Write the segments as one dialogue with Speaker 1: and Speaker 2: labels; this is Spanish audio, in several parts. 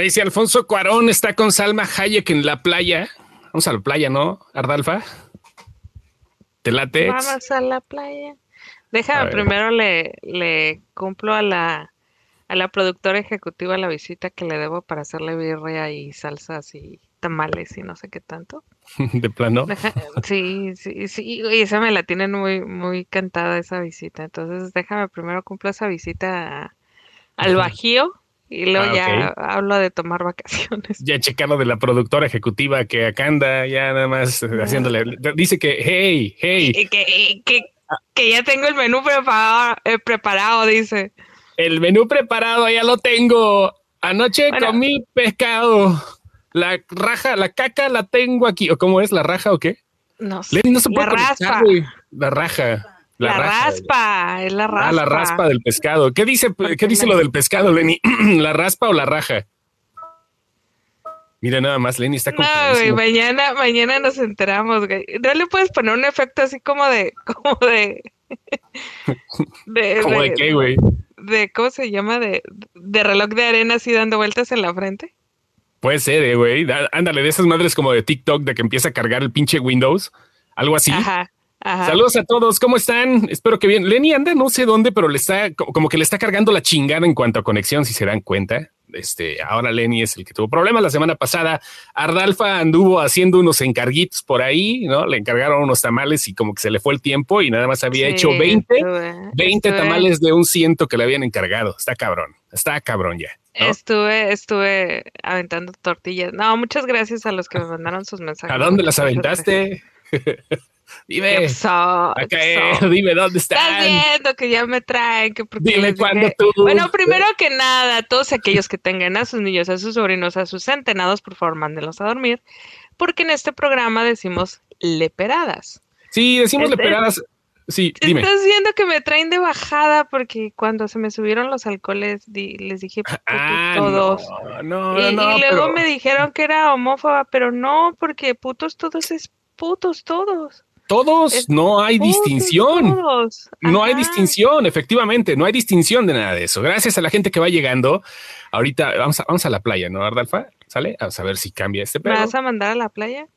Speaker 1: Güey, si Alfonso Cuarón está con Salma Hayek en la playa, vamos a la playa, ¿no, Ardalfa? ¿Te late?
Speaker 2: Vamos a la playa. Déjame, primero le, le cumplo a la, a la productora ejecutiva la visita que le debo para hacerle birria y salsas y tamales y no sé qué tanto.
Speaker 1: ¿De plano?
Speaker 2: sí, sí, sí, y esa me la tienen muy, muy cantada esa visita. Entonces déjame primero cumplo esa visita al Bajío y luego ah, ya hablo de tomar vacaciones.
Speaker 1: Ya checando de la productora ejecutiva que acá anda ya nada más haciéndole. Dice que, hey, hey.
Speaker 2: Que, que, que, ya tengo el menú preparado, eh, preparado, dice.
Speaker 1: El menú preparado ya lo tengo. Anoche comí pescado. La raja, la caca la tengo aquí. ¿O cómo es? ¿La raja o qué?
Speaker 2: No sé. no se puede la raspa.
Speaker 1: La raja.
Speaker 2: La, raspa, es la raspa. Ah,
Speaker 1: la raspa del pescado. ¿Qué dice, ¿qué dice lo del pescado, Lenny? ¿La raspa o la raja? Mira nada más, Lenny está
Speaker 2: No, güey, mañana, mañana nos enteramos, güey. ¿No le puedes poner un efecto así como de, como de...
Speaker 1: de ¿Cómo de, qué, güey?
Speaker 2: De, ¿cómo se llama? De, de reloj de arena así dando vueltas en la frente.
Speaker 1: Puede ser, eh, güey. Ándale, de esas madres como de TikTok de que empieza a cargar el pinche Windows. Algo así. Ajá. Saludos a todos, ¿cómo están? Espero que bien. Lenny anda no sé dónde, pero le está como que le está cargando la chingada en cuanto a conexión, si se dan cuenta. Este, ahora Lenny es el que tuvo problemas la semana pasada. Ardalfa anduvo haciendo unos encarguitos por ahí, ¿no? Le encargaron unos tamales y como que se le fue el tiempo y nada más había hecho 20, 20 tamales de un ciento que le habían encargado. Está cabrón, está cabrón ya.
Speaker 2: Estuve, estuve aventando tortillas. No, muchas gracias a los que me mandaron sus mensajes.
Speaker 1: ¿A dónde las aventaste? Dime, dime dónde están.
Speaker 2: Estás viendo que ya me traen. Que
Speaker 1: dime cuándo tú.
Speaker 2: Bueno, primero que nada, todos aquellos que tengan a sus niños, a sus sobrinos, a sus centenados, por favor, mándenlos a dormir, porque en este programa decimos leperadas.
Speaker 1: Sí, decimos leperadas. Sí, dime.
Speaker 2: Estás viendo que me traen de bajada porque cuando se me subieron los alcoholes les dije
Speaker 1: ah,
Speaker 2: todos.
Speaker 1: No,
Speaker 2: y,
Speaker 1: no,
Speaker 2: y luego me dijeron que era homófoba, pero no, porque putos todos es putos todos.
Speaker 1: Todos, no hay distinción. No hay distinción, efectivamente, no hay distinción de nada de eso. Gracias a la gente que va llegando. Ahorita vamos a, vamos a la playa, ¿no, Ardalfa? ¿Sale? a ver si cambia este
Speaker 2: pedo. ¿Me vas a mandar a la playa?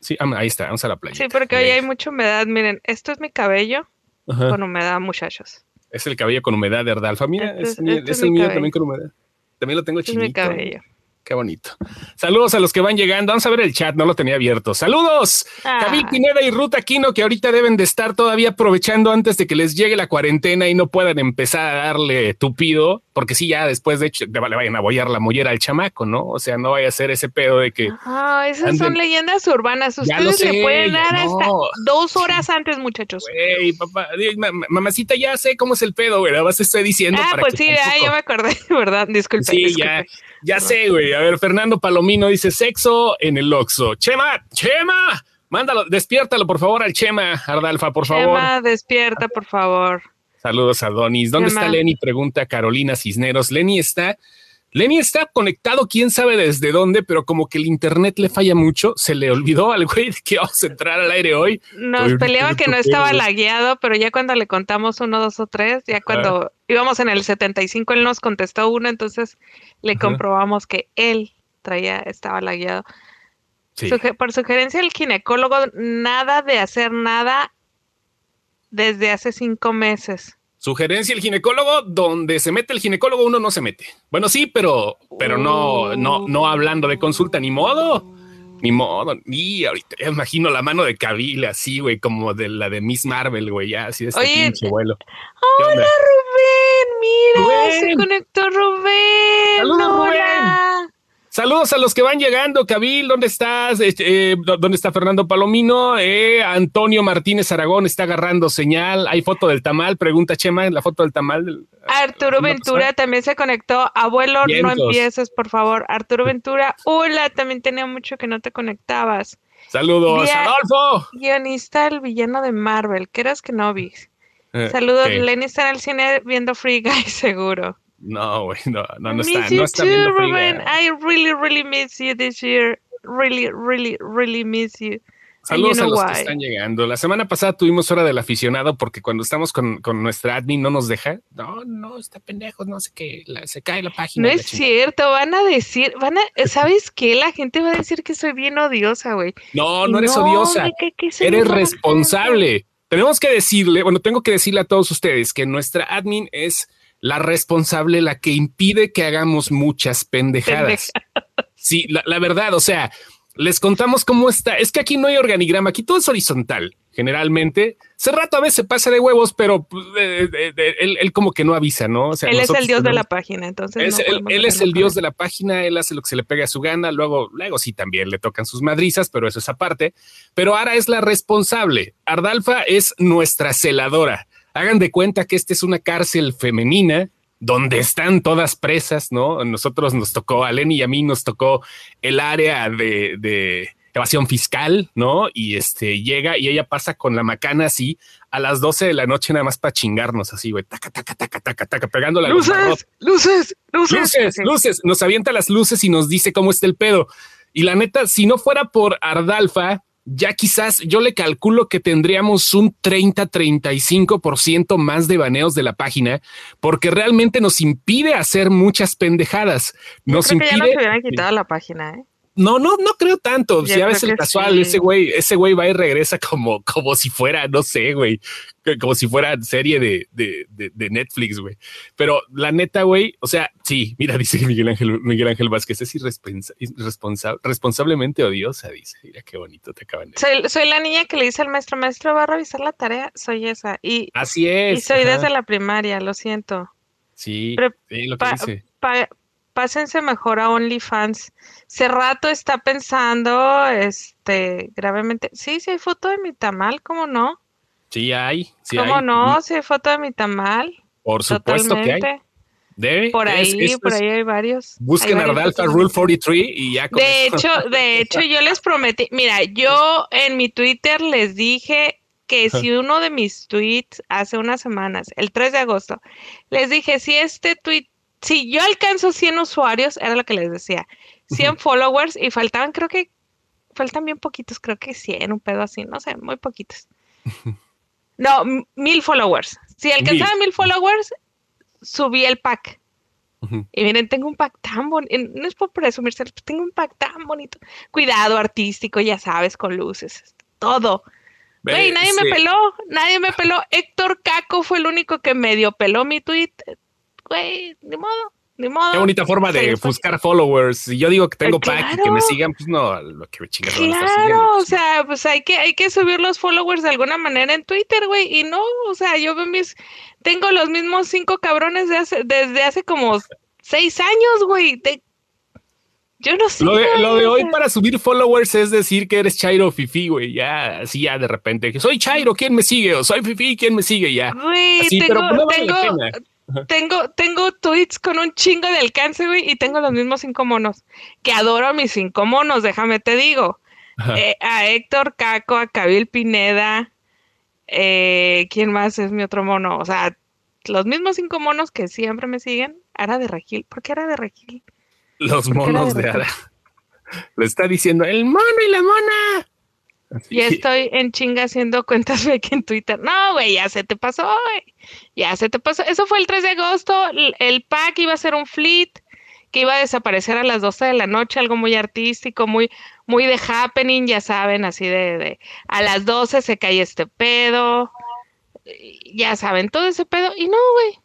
Speaker 1: Sí, ahí está, vamos a la playa.
Speaker 2: Sí, porque hoy hay mucha humedad. Miren, esto es mi cabello con humedad, muchachos.
Speaker 1: Es el cabello con humedad de Ardalfa. Mira, es, el mío también con humedad. También lo tengo chinito. Es mi cabello. Qué bonito. Saludos a los que van llegando. Vamos a ver el chat, no lo tenía abierto. Saludos. Ah. Pineda y Ruta Aquino, que ahorita deben de estar todavía aprovechando antes de que les llegue la cuarentena y no puedan empezar a darle tupido, porque sí, ya después de hecho le vayan a bollar la mollera al chamaco, ¿no? O sea, no vaya a ser ese pedo de que.
Speaker 2: Ah, esas son leyendas urbanas. Ustedes se pueden dar hasta dos horas antes, muchachos.
Speaker 1: Güey, papá, mamacita, ya sé cómo es el pedo, güey. Vas estoy diciendo.
Speaker 2: Ah, pues sí, ya, yo me acordé, ¿verdad? Disculpe.
Speaker 1: Sí, ya. Ya sé, güey. A ver, Fernando Palomino dice sexo en el Oxo. Chema, Chema, mándalo, despiértalo por favor al Chema, Ardalfa, por favor.
Speaker 2: Chema, despierta, por favor.
Speaker 1: Saludos a Donis. ¿Dónde está Lenny? Pregunta Carolina Cisneros. Lenny está Lenny está conectado, quién sabe desde dónde, pero como que el internet le falla mucho. Se le olvidó al güey que vamos a entrar al aire hoy.
Speaker 2: Nos peleaba que no estaba lagueado, pero ya cuando le contamos uno, dos o tres, ya cuando íbamos en el 75, él nos contestó uno, entonces le comprobamos que él traía, estaba lagueado. por sugerencia del ginecólogo, nada de hacer nada desde hace cinco meses.
Speaker 1: Sugerencia el ginecólogo, donde se mete el ginecólogo uno no se mete. Bueno, sí, pero, pero no, no, no hablando de consulta, ni modo. Ni modo, y ahorita imagino la mano de Kabila así, güey, como de la de Miss Marvel, güey, ya así de este pinche vuelo.
Speaker 2: Hola Rubén, mira, se conectó Rubén.
Speaker 1: Saludos, Rubén. Saludos a los que van llegando. Cabil, ¿dónde estás? Este, eh, ¿Dónde está Fernando Palomino? Eh, Antonio Martínez Aragón está agarrando señal. Hay foto del tamal. Pregunta Chema, la foto del tamal.
Speaker 2: Arturo Ventura también se conectó. Abuelo, no empieces, por favor. Arturo Ventura, hola, también tenía mucho que no te conectabas.
Speaker 1: Saludos, Adolfo.
Speaker 2: Guionista, el villano de Marvel. ¿Qué eras que no vi? Eh, Saludos, Lenny está en el cine viendo Free Guy, seguro.
Speaker 1: No, güey, no, no, no está, no está too,
Speaker 2: Ruben. I really, really miss you this year. Really, really, really miss you.
Speaker 1: Saludos a los que están llegando. La semana pasada tuvimos hora del aficionado porque cuando estamos con, nuestra admin no nos deja. No, no, está pendejo, no sé qué, se cae la página.
Speaker 2: No es cierto, van a decir, van a, ¿sabes qué? La gente va a decir que soy bien odiosa, güey.
Speaker 1: No, no eres odiosa. eres responsable. Tenemos que decirle, bueno, tengo que decirle a todos ustedes que nuestra admin es la responsable, la que impide que hagamos muchas pendejadas. Sí, la verdad, o sea, les contamos cómo está. Es que aquí no hay organigrama, aquí todo es horizontal. Generalmente, hace rato a veces pasa de huevos, pero pues, él, como que no avisa, ¿no?
Speaker 2: O sea, él es el dios de la página, entonces.
Speaker 1: él, es el dios de la página, él hace lo que se le pega a su gana, luego, luego sí también le tocan sus madrizas, pero eso es aparte. Pero Ara es la responsable. Ardalfa es nuestra celadora. Hagan de cuenta que esta es una cárcel femenina donde están todas presas, ¿no? Nosotros nos tocó, a Lenny y a mí nos tocó el área de, evasión fiscal, ¿no? Y este llega y ella pasa con la macana así a las 12 de la noche nada más para chingarnos así, güey, taca, taca, taca, taca, taca, pegando la
Speaker 2: luces, luces, luces,
Speaker 1: luces, luces, nos avienta las luces y nos dice cómo está el pedo. Y la neta, si no fuera por Ardalfa, ya quizás yo le calculo que tendríamos un 30-35% más de baneos de la página, porque realmente nos impide hacer muchas pendejadas. Nos impide. Que ya
Speaker 2: no se hubieran quitado la página, ¿eh?
Speaker 1: No, no, no creo tanto. si a veces el casual, ese güey, ese güey va y regresa como, como si fuera, no sé, güey, como si fuera serie de, de, de, Netflix, güey. Pero la neta, güey, o sea, sí, mira, dice Miguel Ángel, Miguel Ángel Vázquez, es irresponsable, responsablemente odiosa, dice. Mira qué bonito te acaban de
Speaker 2: soy, soy la niña que le dice al maestro, maestro, va a revisar la tarea, soy esa. Y,
Speaker 1: Así es.
Speaker 2: Y soy desde la primaria, lo siento.
Speaker 1: Sí, sí lo que dice
Speaker 2: pásense mejor a OnlyFans. Hace rato está pensando, este, gravemente. Sí, sí hay foto de mi tamal, ¿cómo no?
Speaker 1: Sí hay, sí
Speaker 2: ¿Cómo no? Sí hay foto de mi tamal.
Speaker 1: Por supuesto que hay.
Speaker 2: Debe, por ahí, por ahí hay varios.
Speaker 1: Busquen Ardalfa Rule 43 y ya.
Speaker 2: de hecho, de hecho, yo les prometí, mira, yo en mi Twitter les dije que si uno de mis tweets hace unas semanas, el 3 de agosto, les dije, si este tweet si yo alcanzo 100 usuarios, era lo que les decía, 100 followers y faltaban, creo que, faltan bien poquitos, creo que 100, un pedo así, no sé, muy poquitos. No, mil followers. Si alcanzaba mil, followers, subí el pack. Y miren, tengo un pack tan bonito, no es por presumirse, tengo un pack tan bonito. Cuidado artístico, ya sabes, con luces, todo. Güey, nadie me peló, nadie me peló. Héctor Caco fue el único que medio peló mi tweet güey, ni modo. Ni modo.
Speaker 1: Qué bonita forma de buscar followers. Si yo digo que tengo pack y que me sigan, pues no, lo que me chingas.
Speaker 2: Claro, o sea, pues hay que, hay que subir los followers de alguna manera en Twitter, güey. Y no, o sea, yo veo mis, tengo los mismos cinco cabrones de hace, desde hace como seis años, güey. Yo no sé.
Speaker 1: Lo de, lo de hoy para subir followers es decir que eres Chairo Fifi, güey. Ya, así ya de repente. Soy Chairo, ¿quién me sigue? O soy Fifi, ¿quién me sigue? Ya.
Speaker 2: Güey, tengo, vale tengo, tengo, tengo tweets con un chingo de alcance, güey, y tengo los mismos cinco monos. Que adoro a mis cinco monos, déjame te digo. Eh, a Héctor Caco, a Cabil Pineda. Eh, ¿Quién más es mi otro mono? O sea, los mismos cinco monos que siempre me siguen. Ara de Regil. ¿Por qué Ara de Regil?
Speaker 1: Los monos de, de Ara. Le está diciendo el mono y la mona.
Speaker 2: Y estoy en chinga haciendo cuentas fake en Twitter. No, güey, ya se te pasó, güey. Ya se te pasó. Eso fue el 3 de agosto. El pack iba a ser un fleet que iba a desaparecer a las 12 de la noche, algo muy artístico, muy, muy de happening, ya saben, así de, de a las 12 se cae este pedo. Ya saben, todo ese pedo. Y no, güey.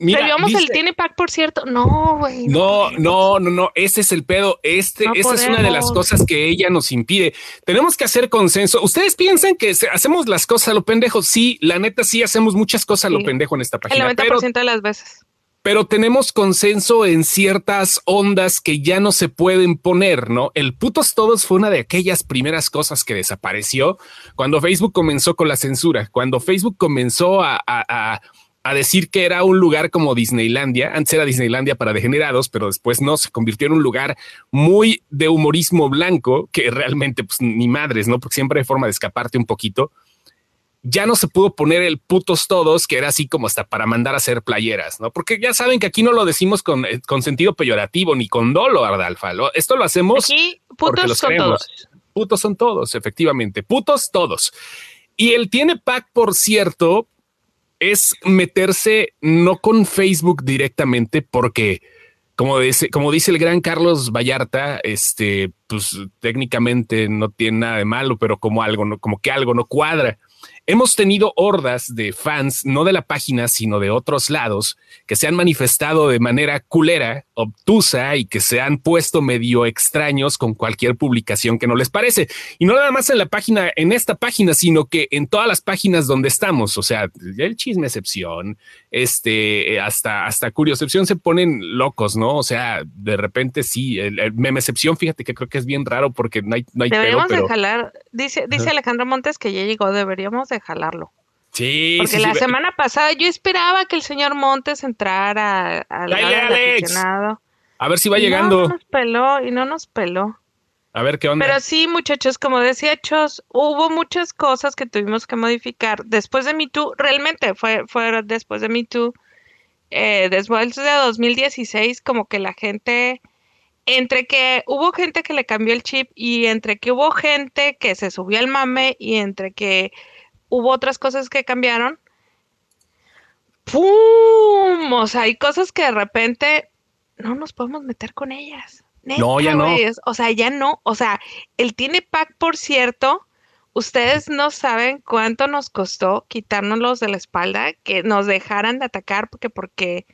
Speaker 2: Mira, el tiene pack, por cierto. No, güey.
Speaker 1: No, no, no, no, Ese es el pedo. Este, esa es una de las cosas que ella nos impide. Tenemos que hacer consenso. Ustedes piensan que hacemos las cosas a lo pendejo. Sí, la neta, sí hacemos muchas cosas a lo pendejo en esta página.
Speaker 2: El 90% de las veces.
Speaker 1: Pero tenemos consenso en ciertas ondas que ya no se pueden poner, ¿no? El putos todos fue una de aquellas primeras cosas que desapareció cuando Facebook comenzó con la censura, cuando Facebook comenzó a a decir que era un lugar como Disneylandia. Antes era Disneylandia para degenerados, pero después no, se convirtió en un lugar muy de humorismo blanco, que realmente, pues ni madres, ¿no? Porque siempre hay forma de escaparte un poquito. Ya no se pudo poner el putos todos, que era así como hasta para mandar a hacer playeras, ¿no? Porque ya saben que aquí no lo decimos con, eh, con sentido peyorativo ni con dolo, Ardalfa. Esto lo hacemos
Speaker 2: aquí, putos porque los queremos.
Speaker 1: Putos son todos, efectivamente. Putos todos. Y el tiene pack, por cierto, es meterse no con Facebook directamente, porque como dice, como dice el gran Carlos Vallarta, este, pues técnicamente no tiene nada de malo, pero como algo, no, como que algo no cuadra. Hemos tenido hordas de fans, no de la página, sino de otros lados, que se han manifestado de manera culera, obtusa y que se han puesto medio extraños con cualquier publicación que no les parece. Y no nada más en la página, en esta página, sino que en todas las páginas donde estamos. O sea, el chisme excepción, este, hasta, hasta excepción se ponen locos, ¿no? O sea, de repente sí, el, meme excepción, fíjate que creo que es bien raro porque no hay, no hay
Speaker 2: Deberíamos de jalar, dice, dice Alejandro Montes que ya llegó, deberíamos de jalarlo.
Speaker 1: Sí,
Speaker 2: Porque la semana pasada yo esperaba que el señor Montes entrara al
Speaker 1: aficionado. A ver si va llegando.
Speaker 2: No nos peló y no nos peló.
Speaker 1: A ver qué onda.
Speaker 2: Pero sí, muchachos, como decía Chos, hubo muchas cosas que tuvimos que modificar. Después de MeToo, realmente fue, fue después de MeToo, eh, después de 2016, como que la gente, entre que hubo gente que le cambió el chip y entre que hubo gente que se subió al mame y entre que hubo otras cosas que cambiaron. ¡Pum! O sea, hay cosas que de repente no nos podemos meter con ellas.
Speaker 1: no, ya no.
Speaker 2: O sea, ya no. O sea, el tiene pack, por cierto, ustedes no saben cuánto nos costó quitárnoslos de la espalda, que nos dejaran de atacar porque porque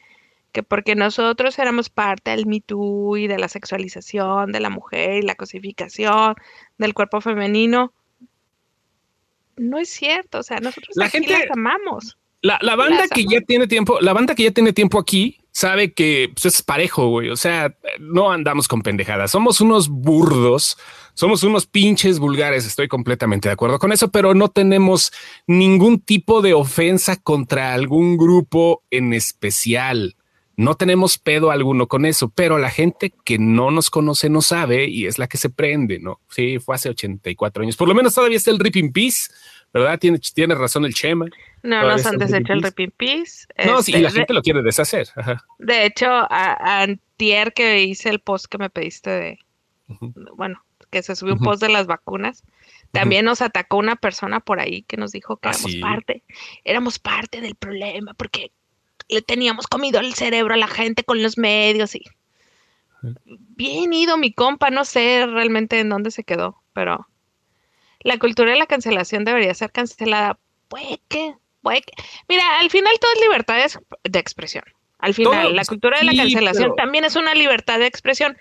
Speaker 2: que porque nosotros éramos parte del Me Too y de la sexualización de la mujer y la cosificación del cuerpo femenino no es cierto. O sea, nosotros la gente, las amamos.
Speaker 1: La, banda que ya tiene tiempo, la banda que ya tiene tiempo aquí sabe que pues, es parejo, güey. O sea, no andamos con pendejadas. Somos unos burdos, somos unos pinches vulgares. Estoy completamente de acuerdo con eso, pero no tenemos ningún tipo de ofensa contra algún grupo en especial. No tenemos pedo alguno con eso, pero la gente que no nos conoce no sabe y es la que se prende, ¿no? Sí, fue hace 84 años. Por lo menos todavía está el Ripping Peace, ¿verdad? Tiene, tiene razón el Chema.
Speaker 2: No nos han deshecho el Ripping Peace.
Speaker 1: No, sí, la este, gente lo quiere deshacer.
Speaker 2: De hecho, a, antier que hice el post que me pediste de, bueno, que se subió un post de las vacunas, también nos atacó una persona por ahí que nos dijo que ¿Ah, éramos parte, éramos parte del problema, porque le teníamos comido el cerebro a la gente con los medios y bien ido mi compa, no sé realmente en dónde se quedó, pero la cultura de la cancelación debería ser cancelada. Puede que, puede que. Mira, al final todo es libertad de expresión. Al final, la cultura de la cancelación también es una libertad de expresión.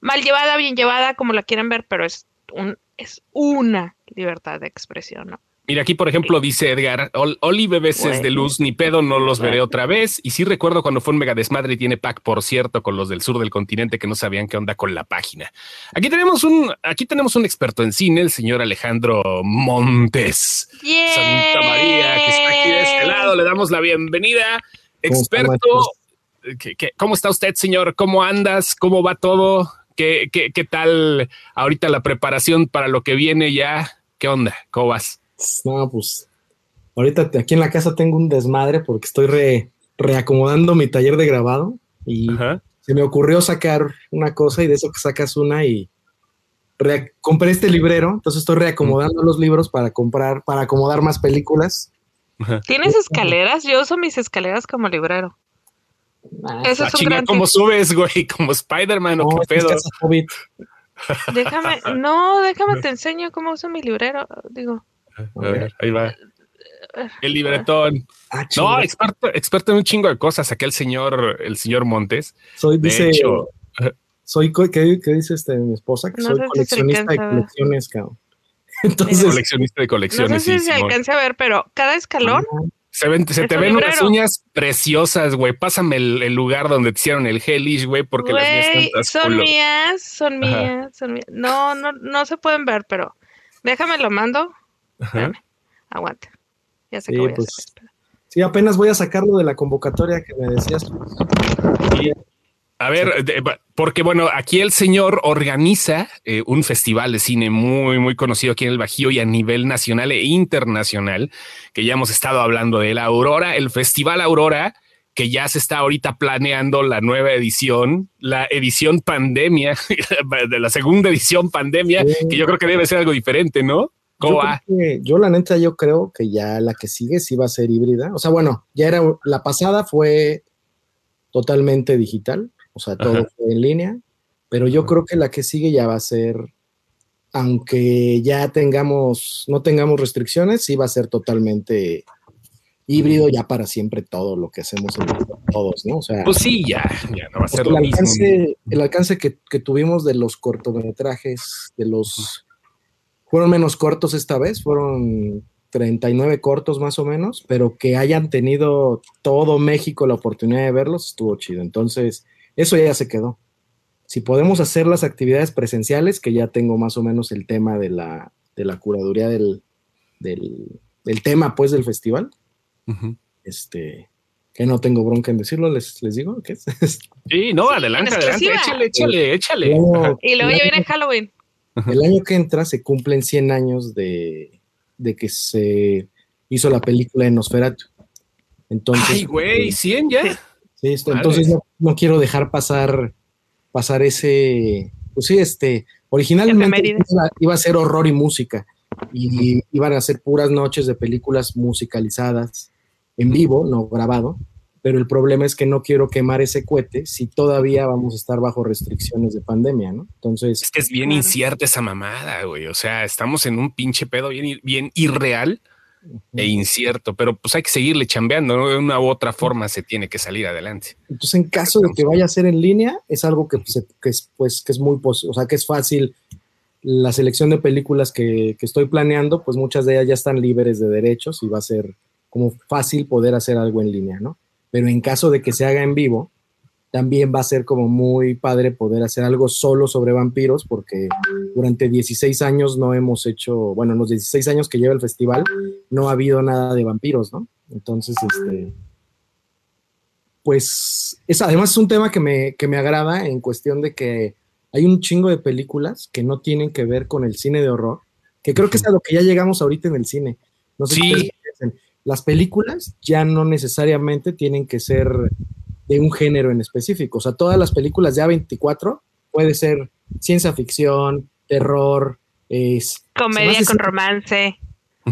Speaker 2: Mal llevada, bien llevada, como la quieran ver, pero es un, es una libertad de expresión, ¿no?
Speaker 1: Mira, aquí por ejemplo dice Edgar, Oli veces de luz, ni pedo, no los veré otra vez. Y sí recuerdo cuando fue un mega desmadre y tiene pack, por cierto, con los del sur del continente que no sabían qué onda con la página. Aquí tenemos un, aquí tenemos un experto en cine, el señor Alejandro Montes. Santa María, que está aquí de este lado, le damos la bienvenida. Experto, ¿cómo está usted, señor? ¿Cómo andas? ¿Cómo va todo? ¿Qué, qué, qué tal ahorita la preparación para lo que viene ya? ¿Qué onda? ¿Cómo vas?
Speaker 3: No, pues ahorita aquí en la casa tengo un desmadre porque estoy reacomodando mi taller de grabado y se me ocurrió sacar una cosa y de eso que sacas una y compré este librero, entonces estoy reacomodando los libros para comprar, para acomodar más películas.
Speaker 2: ¿Tienes escaleras? Yo uso mis escaleras como librero.
Speaker 1: Ah, Eso es un gran como subes, güey, como Spider-Man o qué pedo.
Speaker 2: Déjame, no, déjame te enseño cómo uso mi librero, digo.
Speaker 1: A ver, ahí va. El libretón. Ah, no, experto, experto en un chingo de cosas. Aquí el señor, el señor Montes.
Speaker 3: Soy, dice, soy, ¿qué, ¿qué, dice este, mi esposa? Que soy coleccionista de colecciones, cabrón.
Speaker 1: Entonces, coleccionista de colecciones. No
Speaker 2: sé si se alcance a ver, pero cada escalón.
Speaker 1: Se, ven, se te ven unas uñas preciosas, güey. Pásame el, lugar donde te hicieron el hellish, güey, porque las mías
Speaker 2: están Son mías, son mías, son mías. No, no, no se pueden ver, pero déjame lo mando. Aguanta. Ya sé sí, voy a pues,
Speaker 3: Sí, apenas voy a sacarlo de la convocatoria que me decías.
Speaker 1: A ver, porque bueno, aquí el señor organiza eh, un festival de cine muy, muy conocido aquí en el Bajío y a nivel nacional e internacional, que ya hemos estado hablando de la Aurora, el Festival Aurora, que ya se está ahorita planeando la nueva edición, la edición pandemia, de la segunda edición pandemia, que yo creo que debe ser algo diferente, ¿no?
Speaker 3: ¿Cómo yo, la neta yo creo que ya la que sigue sí va a ser híbrida. O sea, bueno, ya era la pasada fue totalmente digital, o sea, todo fue en línea, pero yo creo que la que sigue ya va a ser aunque ya tengamos no tengamos restricciones, sí va a ser totalmente híbrido ya para siempre todo lo que hacemos todos, ¿no? O
Speaker 1: sea, pues sí, ya, ya no va a ser
Speaker 3: lo alcance, mismo. El alcance que, que, tuvimos de los cortometrajes, de los... Fueron menos cortos esta vez, fueron 39 cortos más o menos, pero que hayan tenido todo México la oportunidad de verlos, estuvo chido. Entonces, eso ya se quedó. Si podemos hacer las actividades presenciales, que ya tengo más o menos el tema de la, de la curaduría del, del, del tema, pues, del festival, este, que no tengo bronca en decirlo, les, les digo que es.
Speaker 1: Sí, no, adelante, adelante, échale, échale, échale.
Speaker 2: y luego ya viene Halloween.
Speaker 3: El año que entra se cumplen 100 años de, de que se hizo la película de Nosferatu. Entonces,
Speaker 1: Ay, güey, 100 ya.
Speaker 3: Sí, esto, entonces no, quiero dejar pasar, pasar ese, pues sí, este, originalmente iba, a ser horror y música y iban a ser puras noches de películas musicalizadas en vivo, no grabado, pero el problema es que no quiero quemar ese cohete si todavía vamos a estar bajo restricciones de pandemia, ¿no? Entonces...
Speaker 1: Es que es bien incierta esa mamada, güey. O sea, estamos en un pinche pedo bien, bien irreal e incierto, pero pues hay que seguirle chambeando, ¿no? De una u otra forma se tiene que salir adelante.
Speaker 3: Entonces, en caso de que vaya a ser en línea, es algo que, pues, que es, pues, que es muy, o sea, que es fácil. La selección de películas que, que estoy planeando, pues muchas de ellas ya están libres de derechos y va a ser como fácil poder hacer algo en línea, ¿no? Pero en caso de que se haga en vivo, también va a ser como muy padre poder hacer algo solo sobre vampiros, porque durante 16 años no hemos hecho, bueno, en los 16 años que lleva el festival, no ha habido nada de vampiros, ¿no? Entonces, este, pues, es, además es un tema que me, que me agrada en cuestión de que hay un chingo de películas que no tienen que ver con el cine de horror, que creo que es a lo que ya llegamos ahorita en el cine.
Speaker 1: No sé sí
Speaker 3: las películas ya no necesariamente tienen que ser de un género en específico. O sea, todas las películas de A24 puede ser ciencia ficción, terror, es,
Speaker 2: comedia con romance.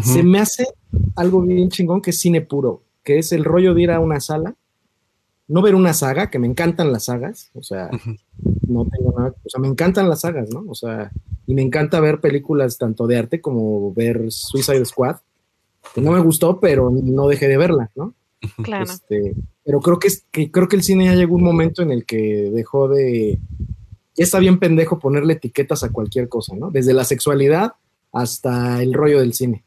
Speaker 3: Se me hace algo bien chingón que es cine puro, que es el rollo de ir a una sala, no ver una saga, que me encantan las sagas, o sea, no tengo nada, o sea, me encantan las sagas, ¿no? O sea, y me encanta ver películas tanto de arte como ver Suicide Squad, no me gustó, pero no dejé de verla, ¿no?
Speaker 2: Claro.
Speaker 3: Este, pero creo que, es, que creo que el cine ya llegó un momento en el que dejó de. Ya está bien pendejo ponerle etiquetas a cualquier cosa, ¿no? Desde la sexualidad hasta el rollo del cine.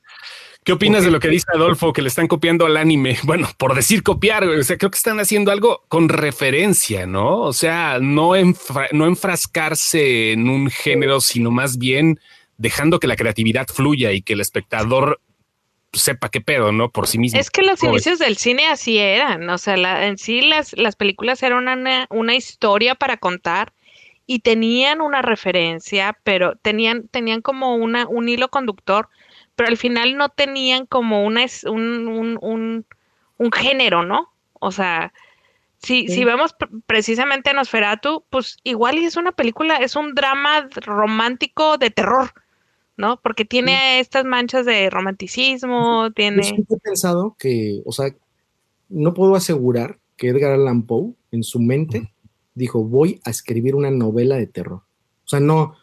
Speaker 1: ¿Qué opinas de lo que dice Adolfo, que le están copiando al anime? Bueno, por decir copiar, o sea, creo que están haciendo algo con referencia, ¿no? O sea, no, no enfrascarse en un género, sino más bien dejando que la creatividad fluya y que el espectador sepa qué pedo, ¿no? Por sí mismo.
Speaker 2: Es que los inicios del cine así eran, o sea, en sí las, las películas eran una, una, historia para contar y tenían una referencia, pero tenían, tenían como una, un hilo conductor, pero al final no tenían como una, un, un, un, un género, ¿no? O sea, si, si vemos precisamente a Nosferatu, pues igual es una película, es un drama romántico de terror ¿no? Porque tiene estas manchas de romanticismo, tiene...
Speaker 3: Yo he pensado que, o sea, no puedo asegurar que Edgar Allan Poe en su mente dijo, voy a escribir una novela de terror. O sea, no,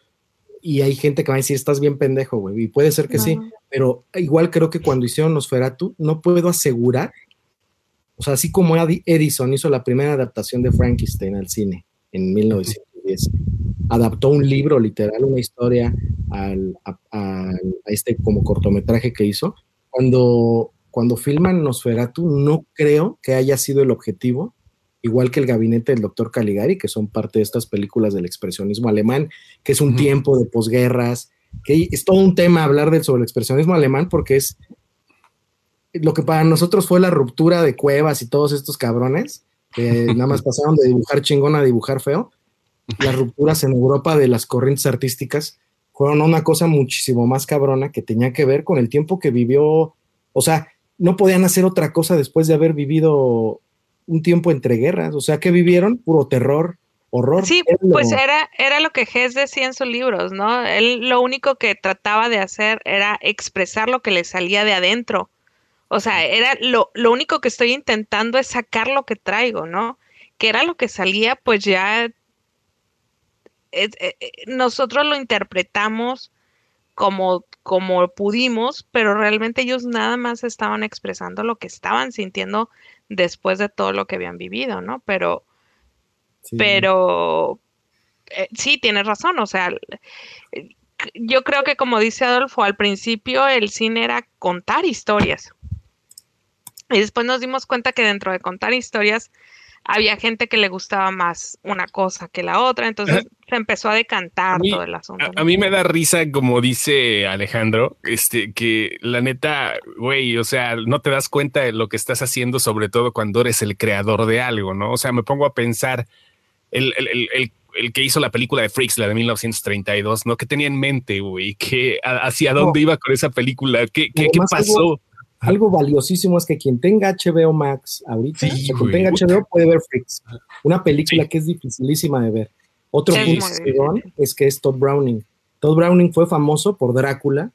Speaker 3: y hay gente que va a decir, estás bien pendejo, güey, y puede ser que sí, pero igual creo que cuando hicieron Nosferatu, no puedo asegurar, o sea, así como Edison hizo la primera adaptación de Frankenstein al cine en 1910, adaptó un libro literal, una historia al, a, este como cortometraje que hizo. Cuando, cuando filman Nosferatu, no creo que haya sido el objetivo, igual que el gabinete del doctor Caligari, que son parte de estas películas del expresionismo alemán, que es un tiempo de posguerras, que es todo un tema hablar del, sobre el expresionismo alemán, porque es lo que para nosotros fue la ruptura de cuevas y todos estos cabrones, que nada más pasaron de dibujar chingón a dibujar feo, las rupturas en Europa de las corrientes artísticas fueron una cosa muchísimo más cabrona que tenía que ver con el tiempo que vivió, o sea, no podían hacer otra cosa después de haber vivido un tiempo entre guerras, o sea, que vivieron puro terror, horror.
Speaker 2: Sí, pues era, era lo que Hess decía en sus libros, ¿no? Él lo único que trataba de hacer era expresar lo que le salía de adentro. O sea, era lo, lo único que estoy intentando es sacar lo que traigo, ¿no? Que era lo que salía, pues ya eh, eh, nosotros lo interpretamos como, como pudimos, pero realmente ellos nada más estaban expresando lo que estaban sintiendo después de todo lo que habían vivido, ¿no? Pero, pero eh, sí, tienes razón, o sea, yo creo que como dice Adolfo, al principio el cine era contar historias. Y después nos dimos cuenta que dentro de contar historias había gente que le gustaba más una cosa que la otra, entonces se empezó a decantar todo el asunto.
Speaker 1: A, mí me da risa, como dice Alejandro, este, que la neta, güey, o sea, no te das cuenta de lo que estás haciendo, sobre todo cuando eres el creador de algo, ¿no? O sea, me pongo a pensar el, que hizo la película de Freaks, la de 1932, ¿no? ¿Qué tenía en mente, güey? ¿Qué, ¿Hacia dónde iba con esa película? ¿Qué, qué, pasó?
Speaker 3: Algo valiosísimo es que quien tenga HBO Max ahorita, quien tenga HBO puede ver Freaks, una película que es dificilísima de ver. Otro punto es que es Todd Browning. Todd Browning fue famoso por Drácula,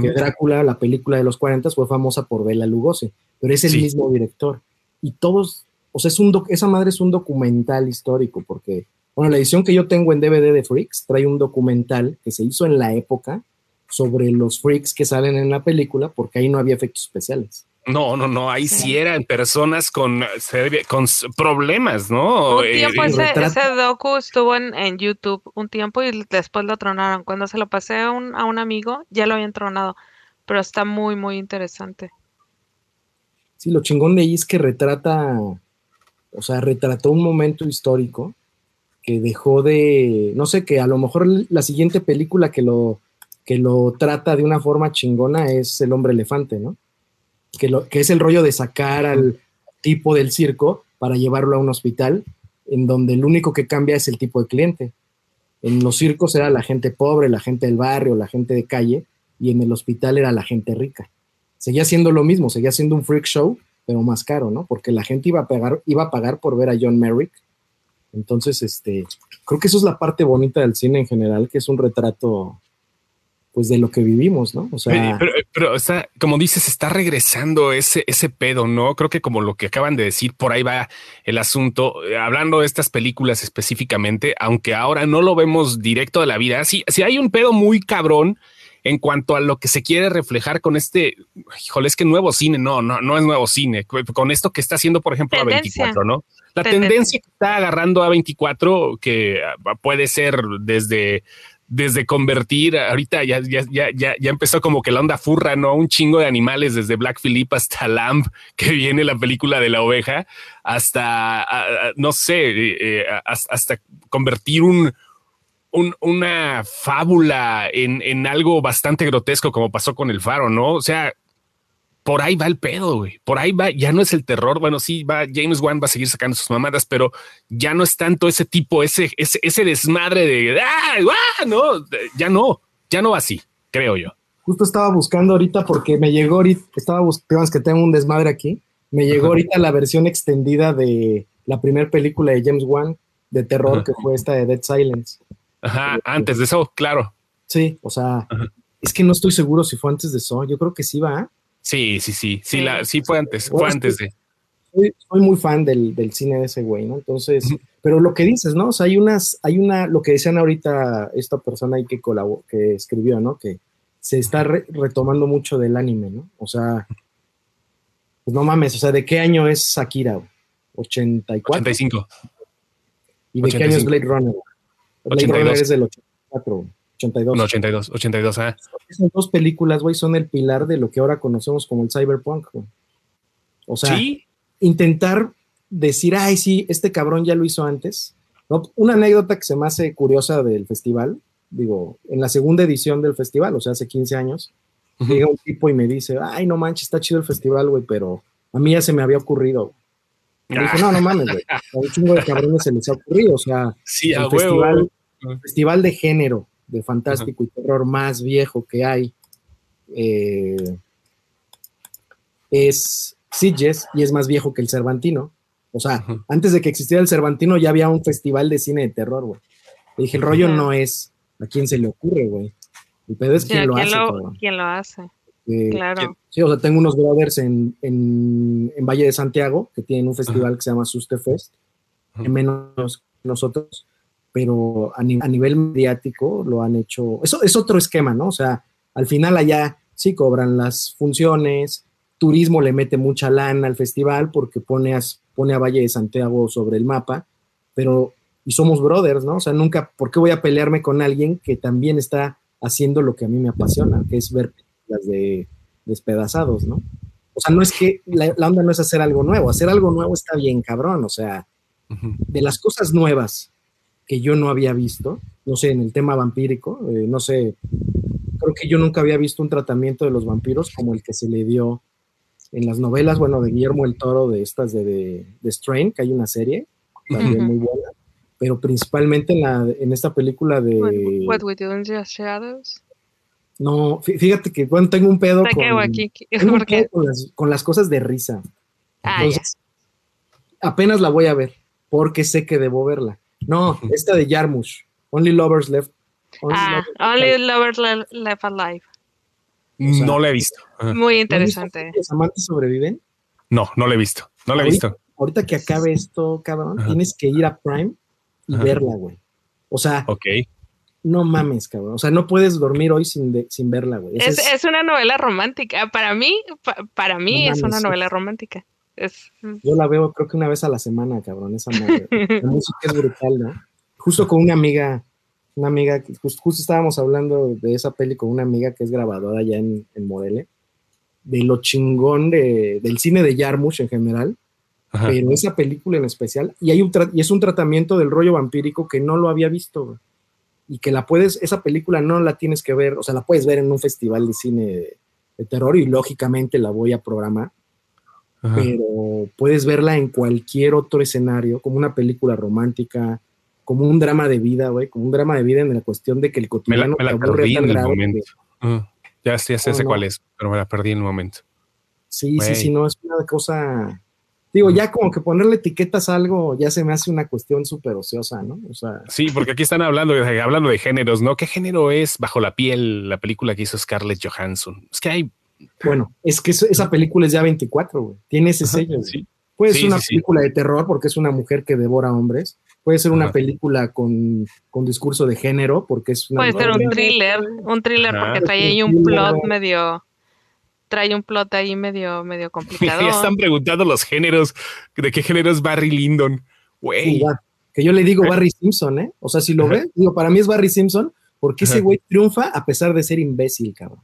Speaker 3: que Drácula, la película de los 40, fue famosa por Bela Lugosi, pero es el mismo director. Y todos, o sea, es un esa madre es un documental histórico, porque, bueno, la edición que yo tengo en DVD de Freaks trae un documental que se hizo en la época, sobre los freaks que salen en la película, porque ahí no había efectos especiales.
Speaker 1: No, no, no, ahí sí eran personas con, con problemas, ¿no?
Speaker 2: Un eh, tiempo ese, docu estuvo en, YouTube un tiempo y después lo tronaron. Cuando se lo pasé a un, a un amigo, ya lo habían tronado, pero está muy, muy interesante.
Speaker 3: Sí, lo chingón de ahí es que retrata, o sea, retrató un momento histórico que dejó de, no sé, que a lo mejor la siguiente película que lo que lo trata de una forma chingona es el hombre elefante, ¿no? Que, lo, que es el rollo de sacar al tipo del circo para llevarlo a un hospital, en donde el único que cambia es el tipo de cliente. En los circos era la gente pobre, la gente del barrio, la gente de calle, y en el hospital era la gente rica. Seguía siendo lo mismo, seguía siendo un freak show, pero más caro, ¿no? Porque la gente iba a pagar, iba a pagar por ver a John Merrick. Entonces, este, creo que eso es la parte bonita del cine en general, que es un retrato pues de lo que vivimos, ¿no?
Speaker 1: O sea, pero, pero, está, como dices, está regresando ese, ese pedo, ¿no? Creo que como lo que acaban de decir, por ahí va el asunto. Eh, hablando de estas películas específicamente, aunque ahora no lo vemos directo de la vida, sí, sí hay un pedo muy cabrón en cuanto a lo que se quiere reflejar con este, híjole, es que nuevo cine, no, no, no es nuevo cine, con esto que está haciendo, por ejemplo, a 24, ¿no? La tendencia que está agarrando a 24, que ah, puede ser desde desde convertir, ahorita ya, ya, ya, ya, empezó como que la onda furra, ¿no? Un chingo de animales, desde Black Phillip hasta Lamb, que viene la película de la oveja, hasta, no sé, eh, eh, hasta, convertir un, una fábula en, en, algo bastante grotesco, como pasó con el faro, ¿no? O sea, por ahí va el pedo, güey. Por ahí va, ya no es el terror. Bueno, sí, va, James Wan va a seguir sacando sus mamadas, pero ya no es tanto ese tipo, ese, ese, ese desmadre de, ¡ah! no, ya no, ya no va así, creo yo.
Speaker 3: Justo estaba buscando ahorita porque me llegó ahorita, estaba buscando, que tengo un desmadre aquí, me llegó ahorita la versión extendida de la primera película de James Wan de terror, que fue esta de Dead Silence.
Speaker 1: Ajá, antes de eso, claro.
Speaker 3: Sí, o sea, es que no estoy seguro si fue antes de eso, yo creo que sí va.
Speaker 1: Sí, sí, sí, sí, la, sí fue antes, fue antes de.
Speaker 3: Soy, muy fan del, cine de ese güey, ¿no? Entonces, pero lo que dices, ¿no? O sea, hay unas, hay una, lo que decían ahorita esta persona ahí que colaboró, que escribió, ¿no? Que se está retomando mucho del anime, ¿no? O sea, pues no mames, o sea, ¿de qué año es Akira? 84.
Speaker 1: 85.
Speaker 3: ¿Y de qué año es Blade Runner? Blade Runner es del 84. 82.
Speaker 1: No, 82, 82, ah.
Speaker 3: Esas dos películas, güey, son el pilar de lo que ahora conocemos como el cyberpunk, O sea, intentar decir, ay, sí, este cabrón ya lo hizo antes. Una anécdota que se me hace curiosa del festival, digo, en la segunda edición del festival, o sea, hace 15 años, llega un tipo y me dice, ay, no manches, está chido el festival, güey, pero a mí ya se me había ocurrido. Y dije, no, no mames, güey, a un chingo de cabrones se les ha ocurrido, o sea, el festival, festival de género, de fantástico y terror más viejo que hay eh, es Sitges y es más viejo que el Cervantino. O sea, antes de que existiera el Cervantino ya había un festival de cine de terror, güey. Le dije, el rollo no es a quién se le ocurre, güey. El pedo es quién lo hace.
Speaker 2: ¿Quién lo hace? Eh, claro.
Speaker 3: Sí, o sea, tengo unos brothers en, en, en, Valle de Santiago que tienen un festival que se llama Suste Fest, menos nosotros, pero a, a, nivel mediático lo han hecho. Eso es otro esquema, ¿no? O sea, al final allá sí cobran las funciones, turismo le mete mucha lana al festival porque pone a, pone a Valle de Santiago sobre el mapa, pero y somos brothers, ¿no? O sea, nunca, ¿por qué voy a pelearme con alguien que también está haciendo lo que a mí me apasiona, que es ver las de despedazados, ¿no? O sea, no es que la, onda no es hacer algo nuevo, hacer algo nuevo está bien cabrón, o sea, de las cosas nuevas que yo no había visto, no sé, en el tema vampírico, eh, no sé, creo que yo nunca había visto un tratamiento de los vampiros como el que se le dio en las novelas, bueno, de Guillermo el Toro, de estas de, de, Strain, que hay una serie también muy buena, pero principalmente en, la, en esta película de...
Speaker 2: What, We Do in the Shadows.
Speaker 3: No, fíjate que bueno, tengo un pedo, con, las, cosas de risa. Ah, Entonces, apenas la voy a ver, porque sé que debo verla. No, esta de Yarmush, Only Lovers Left.
Speaker 2: ah, Only Lovers Left Alive.
Speaker 1: no la he visto.
Speaker 2: Muy interesante.
Speaker 3: ¿Los amantes sobreviven?
Speaker 1: No, no la he visto. No la he visto.
Speaker 3: Ahorita que acabe esto, cabrón, tienes que ir a Prime y verla, güey. O sea,
Speaker 1: okay.
Speaker 3: no mames, cabrón. O sea, no puedes dormir hoy sin, sin verla, güey.
Speaker 2: Es, es, una novela romántica. Para mí, para mí es una novela romántica.
Speaker 3: Yo la veo creo que una vez a la semana, cabrón, esa madre. la música es brutal, ¿no? Justo con una amiga, una amiga, justo, estábamos hablando de esa peli con una amiga que es grabadora allá en, en Morele, de lo chingón de, del cine de Yarmush en general, pero esa película en especial, y, hay un y es un tratamiento del rollo vampírico que no lo había visto, y que la puedes, esa película no la tienes que ver, o sea, la puedes ver en un festival de cine de, terror y lógicamente la voy a programar, pero puedes verla en cualquier otro escenario, como una película romántica, como un drama de vida, güey, como un drama de vida en la cuestión de que el cotidiano
Speaker 1: me la, perdí en el momento. ya, sé, sé cuál es, pero me la perdí en un momento.
Speaker 3: Sí, sí, sí, no, es una cosa Digo, ya como que ponerle etiquetas a algo ya se me hace una cuestión súper ociosa, ¿no? O sea,
Speaker 1: sí, porque aquí están hablando de, hablando de géneros, ¿no? ¿Qué género es Bajo la piel, la película que hizo Scarlett Johansson? Es que hay...
Speaker 3: Bueno, es que esa película es ya 24, güey. Tiene ese sello. Sí. Puede ser una película de terror porque es una mujer que devora hombres. Puede ser una película con, con, discurso de género porque es una...
Speaker 2: Puede ser un thriller, un thriller porque trae ahí un plot medio trae un plot ahí medio, medio complicado.
Speaker 1: ya están preguntando los géneros, de qué género es Barry Lyndon. Güey.
Speaker 3: que yo le digo Barry Simpson, ¿eh? O sea, si lo ve, digo, para mí es Barry Simpson, porque ese güey triunfa a pesar de ser imbécil, cabrón.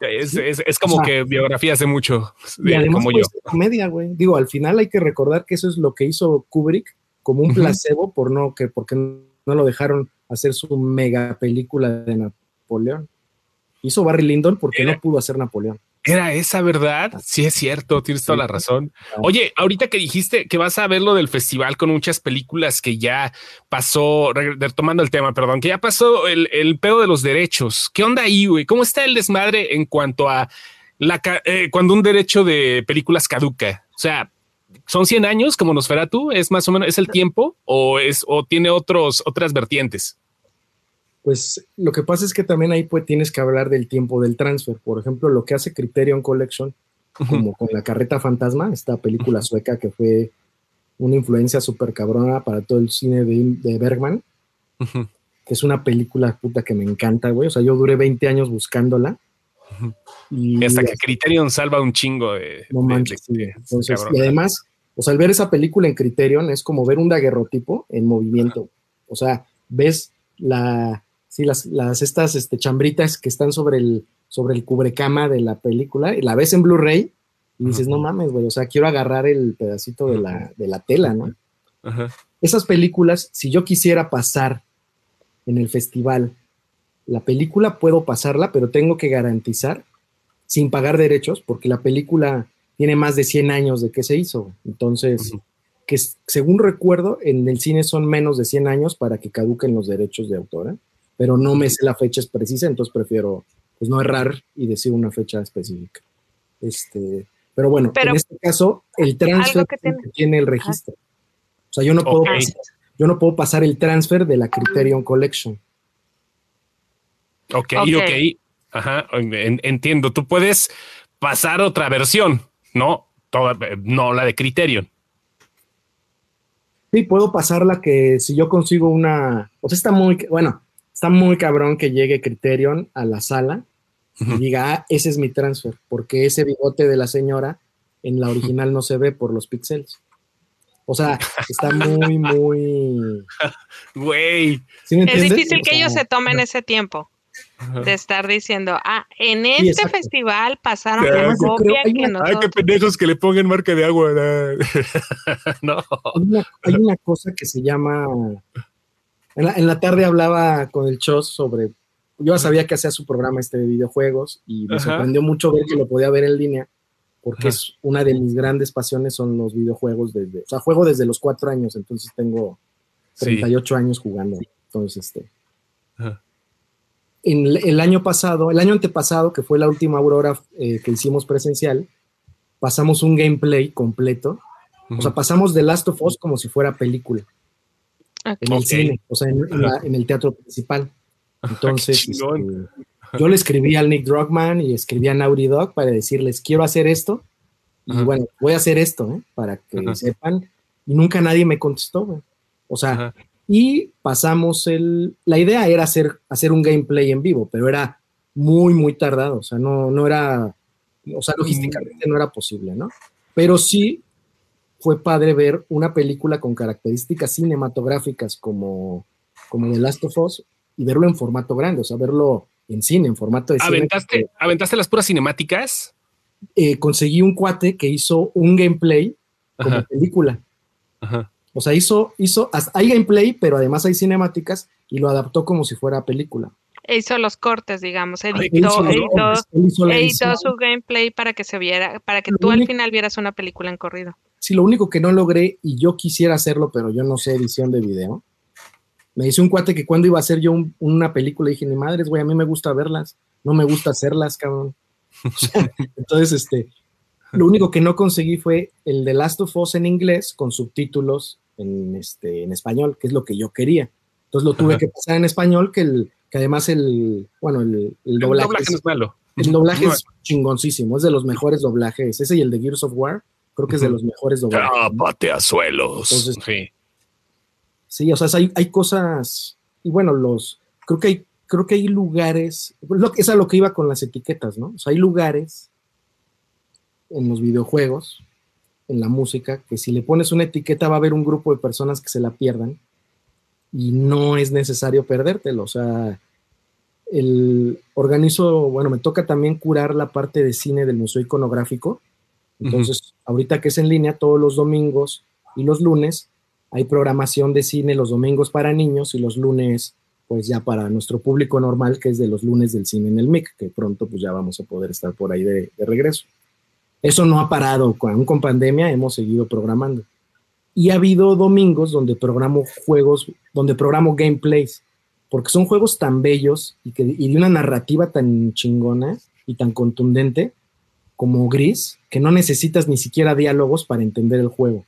Speaker 1: Es, es, es como que biografía hace mucho.
Speaker 3: Y además, como pues, yo. comedia, güey. Digo, al final hay que recordar que eso es lo que hizo Kubrick como un placebo por no que porque no lo dejaron hacer su mega película de Napoleón. Hizo Barry Lyndon porque no pudo hacer Napoleón.
Speaker 1: Era esa, ¿verdad? Sí, es cierto, tienes toda la razón. Oye, ahorita que dijiste que vas a ver lo del festival con muchas películas que ya pasó, retomando el tema, perdón, que ya pasó el, el pedo de los derechos. ¿Qué onda ahí, güey? ¿Cómo está el desmadre en cuanto a la eh, cuando un derecho de películas caduca? O sea, ¿son 100 años como nos tú? ¿Es más o menos, es el tiempo o es, o tiene otros, otras vertientes?
Speaker 3: Pues lo que pasa es que también ahí pues tienes que hablar del tiempo del transfer. Por ejemplo, lo que hace Criterion Collection, como con la carreta fantasma, esta película sueca que fue una influencia súper cabrona para todo el cine de, Bergman, que es una película puta que me encanta, güey. O sea, yo duré 20 años buscándola.
Speaker 1: y, hasta que Criterion salva un chingo de... No manches,
Speaker 3: y además, o sea, al ver esa película en Criterion es como ver un daguerrotipo en movimiento. O sea, ves la, sí, las, las estas este, chambritas que están sobre el, sobre el cubrecama de la película, y la ves en Blu-ray y dices, no mames, güey, o sea, quiero agarrar el pedacito de la, de la tela, ¿no? Esas películas, si yo quisiera pasar en el festival la película, puedo pasarla, pero tengo que garantizar, sin pagar derechos, porque la película tiene más de 100 años de que se hizo. Entonces, que según recuerdo, en el cine son menos de 100 años para que caduquen los derechos de autora. ¿eh? Pero no me sé la fecha precisa, entonces prefiero pues no errar y decir una fecha específica. Este, Pero bueno, en este caso, el transfer tiene, el registro. O sea, yo no puedo yo no puedo pasar el transfer de la Criterion Collection.
Speaker 1: Ok, ok. Ajá, entiendo. Tú puedes pasar otra versión, ¿no? Toda, no la de Criterion.
Speaker 3: Sí, puedo pasar la que si yo consigo una. O sea, está muy. Bueno, está muy cabrón que llegue Criterion a la sala y diga, ah, ese es mi transfer, porque ese bigote de la señora en la original no se ve por los píxeles. O sea, está muy, muy.
Speaker 1: Güey.
Speaker 2: es difícil que ellos se tomen ese tiempo de estar diciendo, ah, en este festival pasaron la copia que nosotros...
Speaker 1: Ay, qué pendejos que le pongan marca de agua. no.
Speaker 3: Hay una, cosa que se llama. En la, tarde hablaba con el Chos sobre. Yo sabía que hacía su programa este de videojuegos y me sorprendió mucho ver que lo podía ver en línea porque es una de mis grandes pasiones son los videojuegos desde, o sea, juego desde los cuatro años, entonces tengo 38 años jugando. Entonces, este. En el año pasado, el año antepasado, que fue la última Aurora eh, que hicimos presencial, pasamos un gameplay completo. O sea, pasamos The Last of Us como si fuera película. En el cine, o sea, en, el teatro principal. Entonces, este, yo le escribí al Nick Druckmann y escribí a Naughty Dog para decirles, quiero hacer esto. Y bueno, voy a hacer esto, ¿eh? para que sepan. Y nunca nadie me contestó, O sea, y pasamos el... La idea era hacer, hacer un gameplay en vivo, pero era muy, muy tardado. O sea, no, no era... O sea, logísticamente no era posible, ¿no? Pero sí fue padre ver una película con características cinematográficas como, como The Last of Us y verlo en formato grande, o sea, verlo en cine, en formato de
Speaker 1: ¿Aventaste, cine. ¿Aventaste las puras cinemáticas?
Speaker 3: Eh, conseguí un cuate que hizo un gameplay como película. O sea, hizo, hizo, hay gameplay, pero además hay cinemáticas y lo adaptó como si fuera película.
Speaker 2: Hizo los cortes, digamos, editó, editó, su gameplay para que se viera, para que tú al final vieras una película en corrido.
Speaker 3: Sí, lo único que no logré, y yo quisiera hacerlo, pero yo no sé edición de video, me dice un cuate que cuando iba a hacer yo una película, dije, ni madres, güey, a mí me gusta verlas, no me gusta hacerlas, cabrón. entonces, este, lo único que no conseguí fue el de Last of Us en inglés con subtítulos en, este, en español, que es lo que yo quería. Entonces lo tuve que pasar en español, que, el, que además el, bueno, el, doblaje,
Speaker 1: el doblaje es, malo.
Speaker 3: El doblaje es chingoncísimo, es de los mejores doblajes. Ese y el de Gears of War, creo que es de los mejores doblajes.
Speaker 1: Ah, bate a suelos. sí.
Speaker 3: Sí, o sea, hay, hay cosas, y bueno, los, creo que hay, creo que hay lugares, lo, es a lo que iba con las etiquetas, ¿no? O sea, hay lugares en los videojuegos, en la música, que si le pones una etiqueta va a haber un grupo de personas que se la pierdan y no es necesario perdértelo. O sea, el organizo, bueno, me toca también curar la parte de cine del Museo Iconográfico. Entonces, ahorita que es en línea, todos los domingos y los lunes, hay programación de cine los domingos para niños y los lunes, pues ya para nuestro público normal, que es de los lunes del cine en el MIC, que pronto pues ya vamos a poder estar por ahí de, regreso. Eso no ha parado, aún con pandemia hemos seguido programando. Y ha habido domingos donde programo juegos, donde programo gameplays, porque son juegos tan bellos y, de una narrativa tan chingona y tan contundente como Gris, que no necesitas ni siquiera diálogos para entender el juego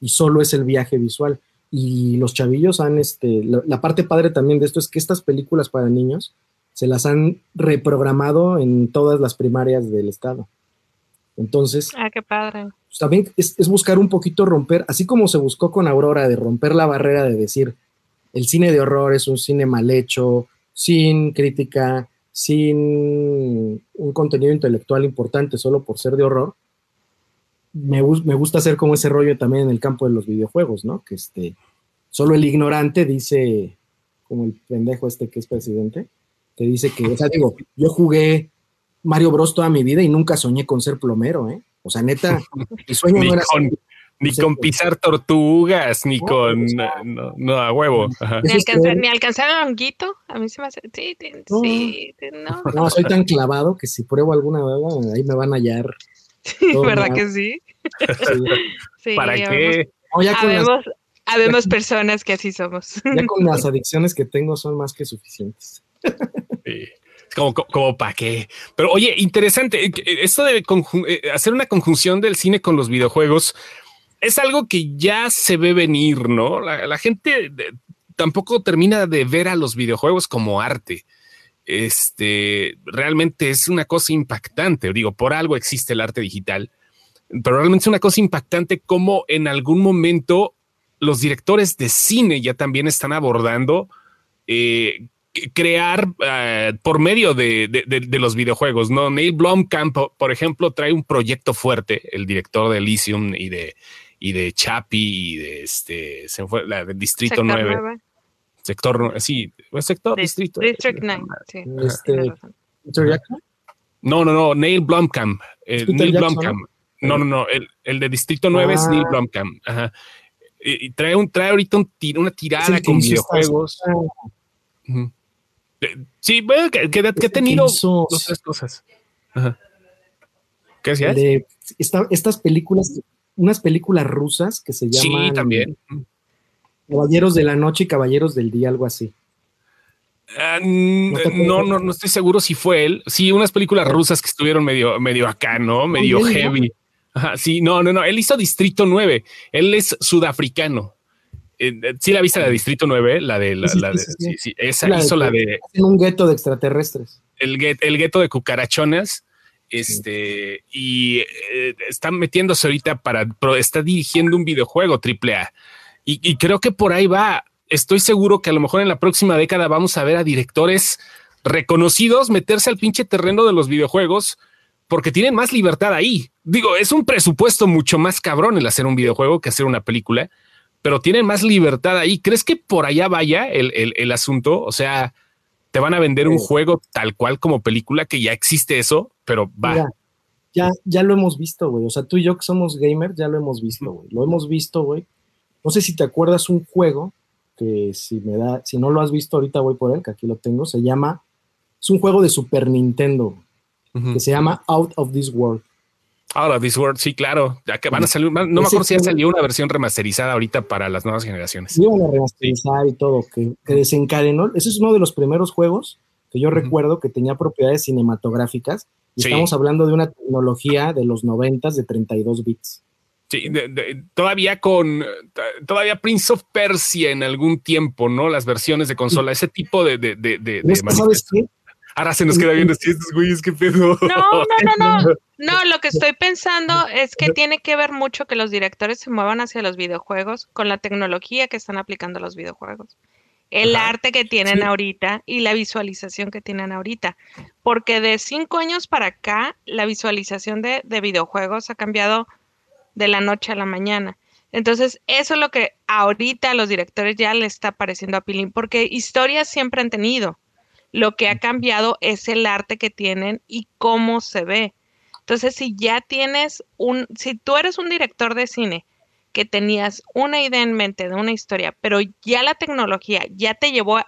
Speaker 3: y solo es el viaje visual. Y los chavillos han, este, la, parte padre también de esto es que estas películas para niños se las han reprogramado en todas las primarias del estado. Entonces,
Speaker 2: ah, qué padre.
Speaker 3: Pues, también es, es, buscar un poquito romper, así como se buscó con Aurora, de romper la barrera de decir, el cine de horror es un cine mal hecho, sin crítica, sin un contenido intelectual importante solo por ser de horror me, me, gusta hacer como ese rollo también en el campo de los videojuegos, ¿no? Que este, solo el ignorante dice, como el pendejo este que es presidente, que dice que, o sea, digo, yo jugué Mario Bros toda mi vida y nunca soñé con ser plomero, ¿eh? O sea, neta, mi sueño
Speaker 1: ni
Speaker 3: no era
Speaker 1: con, Ni con pisar tortugas, ni con. no, a huevo.
Speaker 2: Ni, alcanzar, ni alcanzar el honguito. A mí se me hace. Sí, sí,
Speaker 3: no. No, soy tan clavado que si pruebo alguna vez, ahí me van a hallar
Speaker 2: ¿Verdad que sí?
Speaker 1: sí ¿Para qué?
Speaker 2: Habemos, personas que así somos.
Speaker 3: Ya con las adicciones que tengo son más que suficientes.
Speaker 1: Como, como para qué. Pero oye, interesante. Eh, esto de eh, hacer una conjunción del cine con los videojuegos es algo que ya se ve venir, ¿no? La, gente tampoco termina de ver a los videojuegos como arte. Este realmente es una cosa impactante. Digo, por algo existe el arte digital, pero realmente es una cosa impactante como en algún momento los directores de cine ya también están abordando eh, crear eh, por medio de, los videojuegos, ¿no? Neil Blomkamp, por ejemplo, trae un proyecto fuerte, el director de Elysium y de, y de Chapi y de este, se fue, la del Distrito 9. Sector, sí, sector, distrito. District 9, sí. Este, no, no, no, Neil Blomkamp. Eh, Neil Blomkamp. ¿no? no, no, el, el de Distrito 9 es Neil ah. Blomkamp. Ajá. Y, trae, un, trae ahorita un, una tirada con videojuegos. Sí, bueno, que, que, ha tenido dos tres cosas.
Speaker 3: ¿Qué hacías? estas películas, unas películas rusas que se llaman.
Speaker 1: Sí, también.
Speaker 3: Caballeros de la Noche y Caballeros del Día, algo así.
Speaker 1: Ah, no, no, no, estoy seguro si fue él. Sí, unas películas rusas que estuvieron medio, medio acá, ¿no? Medio heavy. sí, no, no, no. Él hizo Distrito 9. Él es sudafricano. Eh, eh, sí, la vista de Distrito 9, la de la, de, sí, sí, esa hizo la de.
Speaker 3: En un gueto de extraterrestres.
Speaker 1: El, el gueto de cucarachonas. Este, y eh, está metiéndose ahorita para, está dirigiendo un videojuego triple A. Y, y, creo que por ahí va. Estoy seguro que a lo mejor en la próxima década vamos a ver a directores reconocidos meterse al pinche terreno de los videojuegos porque tienen más libertad ahí. Digo, es un presupuesto mucho más cabrón el hacer un videojuego que hacer una película pero tienen más libertad ahí. ¿Crees que por allá vaya el, asunto? O sea, te van a vender un juego tal cual como película que ya existe eso, pero va.
Speaker 3: ya, ya lo hemos visto, güey. O sea, tú y yo que somos gamers, ya lo hemos visto, güey. Lo hemos visto, güey. No sé si te acuerdas un juego que si me da, si no lo has visto ahorita voy por él, que aquí lo tengo. Se llama, es un juego de Super Nintendo que se llama Out of This World.
Speaker 1: Ahora, This World, sí, claro. Ya que van a salir, no me acuerdo si ya salió una versión remasterizada ahorita para las nuevas generaciones.
Speaker 3: Sí, una remasterizada y todo, que, desencadenó. Ese es uno de los primeros juegos que yo recuerdo que tenía propiedades cinematográficas. Y estamos hablando de una tecnología de los 90 de 32 bits.
Speaker 1: Sí, todavía con todavía Prince of Persia en algún tiempo, ¿no? Las versiones de consola, ese tipo de, de, de, ¿Sabes qué? Ahora se nos queda viendo estos güeyes, qué pedo.
Speaker 2: No, no, no, no. No, lo que estoy pensando es que tiene que ver mucho que los directores se muevan hacia los videojuegos con la tecnología que están aplicando los videojuegos. El arte que tienen ahorita y la visualización que tienen ahorita. Porque de cinco años para acá, la visualización de, de videojuegos ha cambiado de la noche a la mañana. Entonces, eso es lo que ahorita a los directores ya les está pareciendo appealing, porque historias siempre han tenido. Lo que ha cambiado es el arte que tienen y cómo se ve. Entonces, si ya tienes un, si tú eres un director de cine que tenías una idea en mente de una historia, pero ya la tecnología ya te llevó a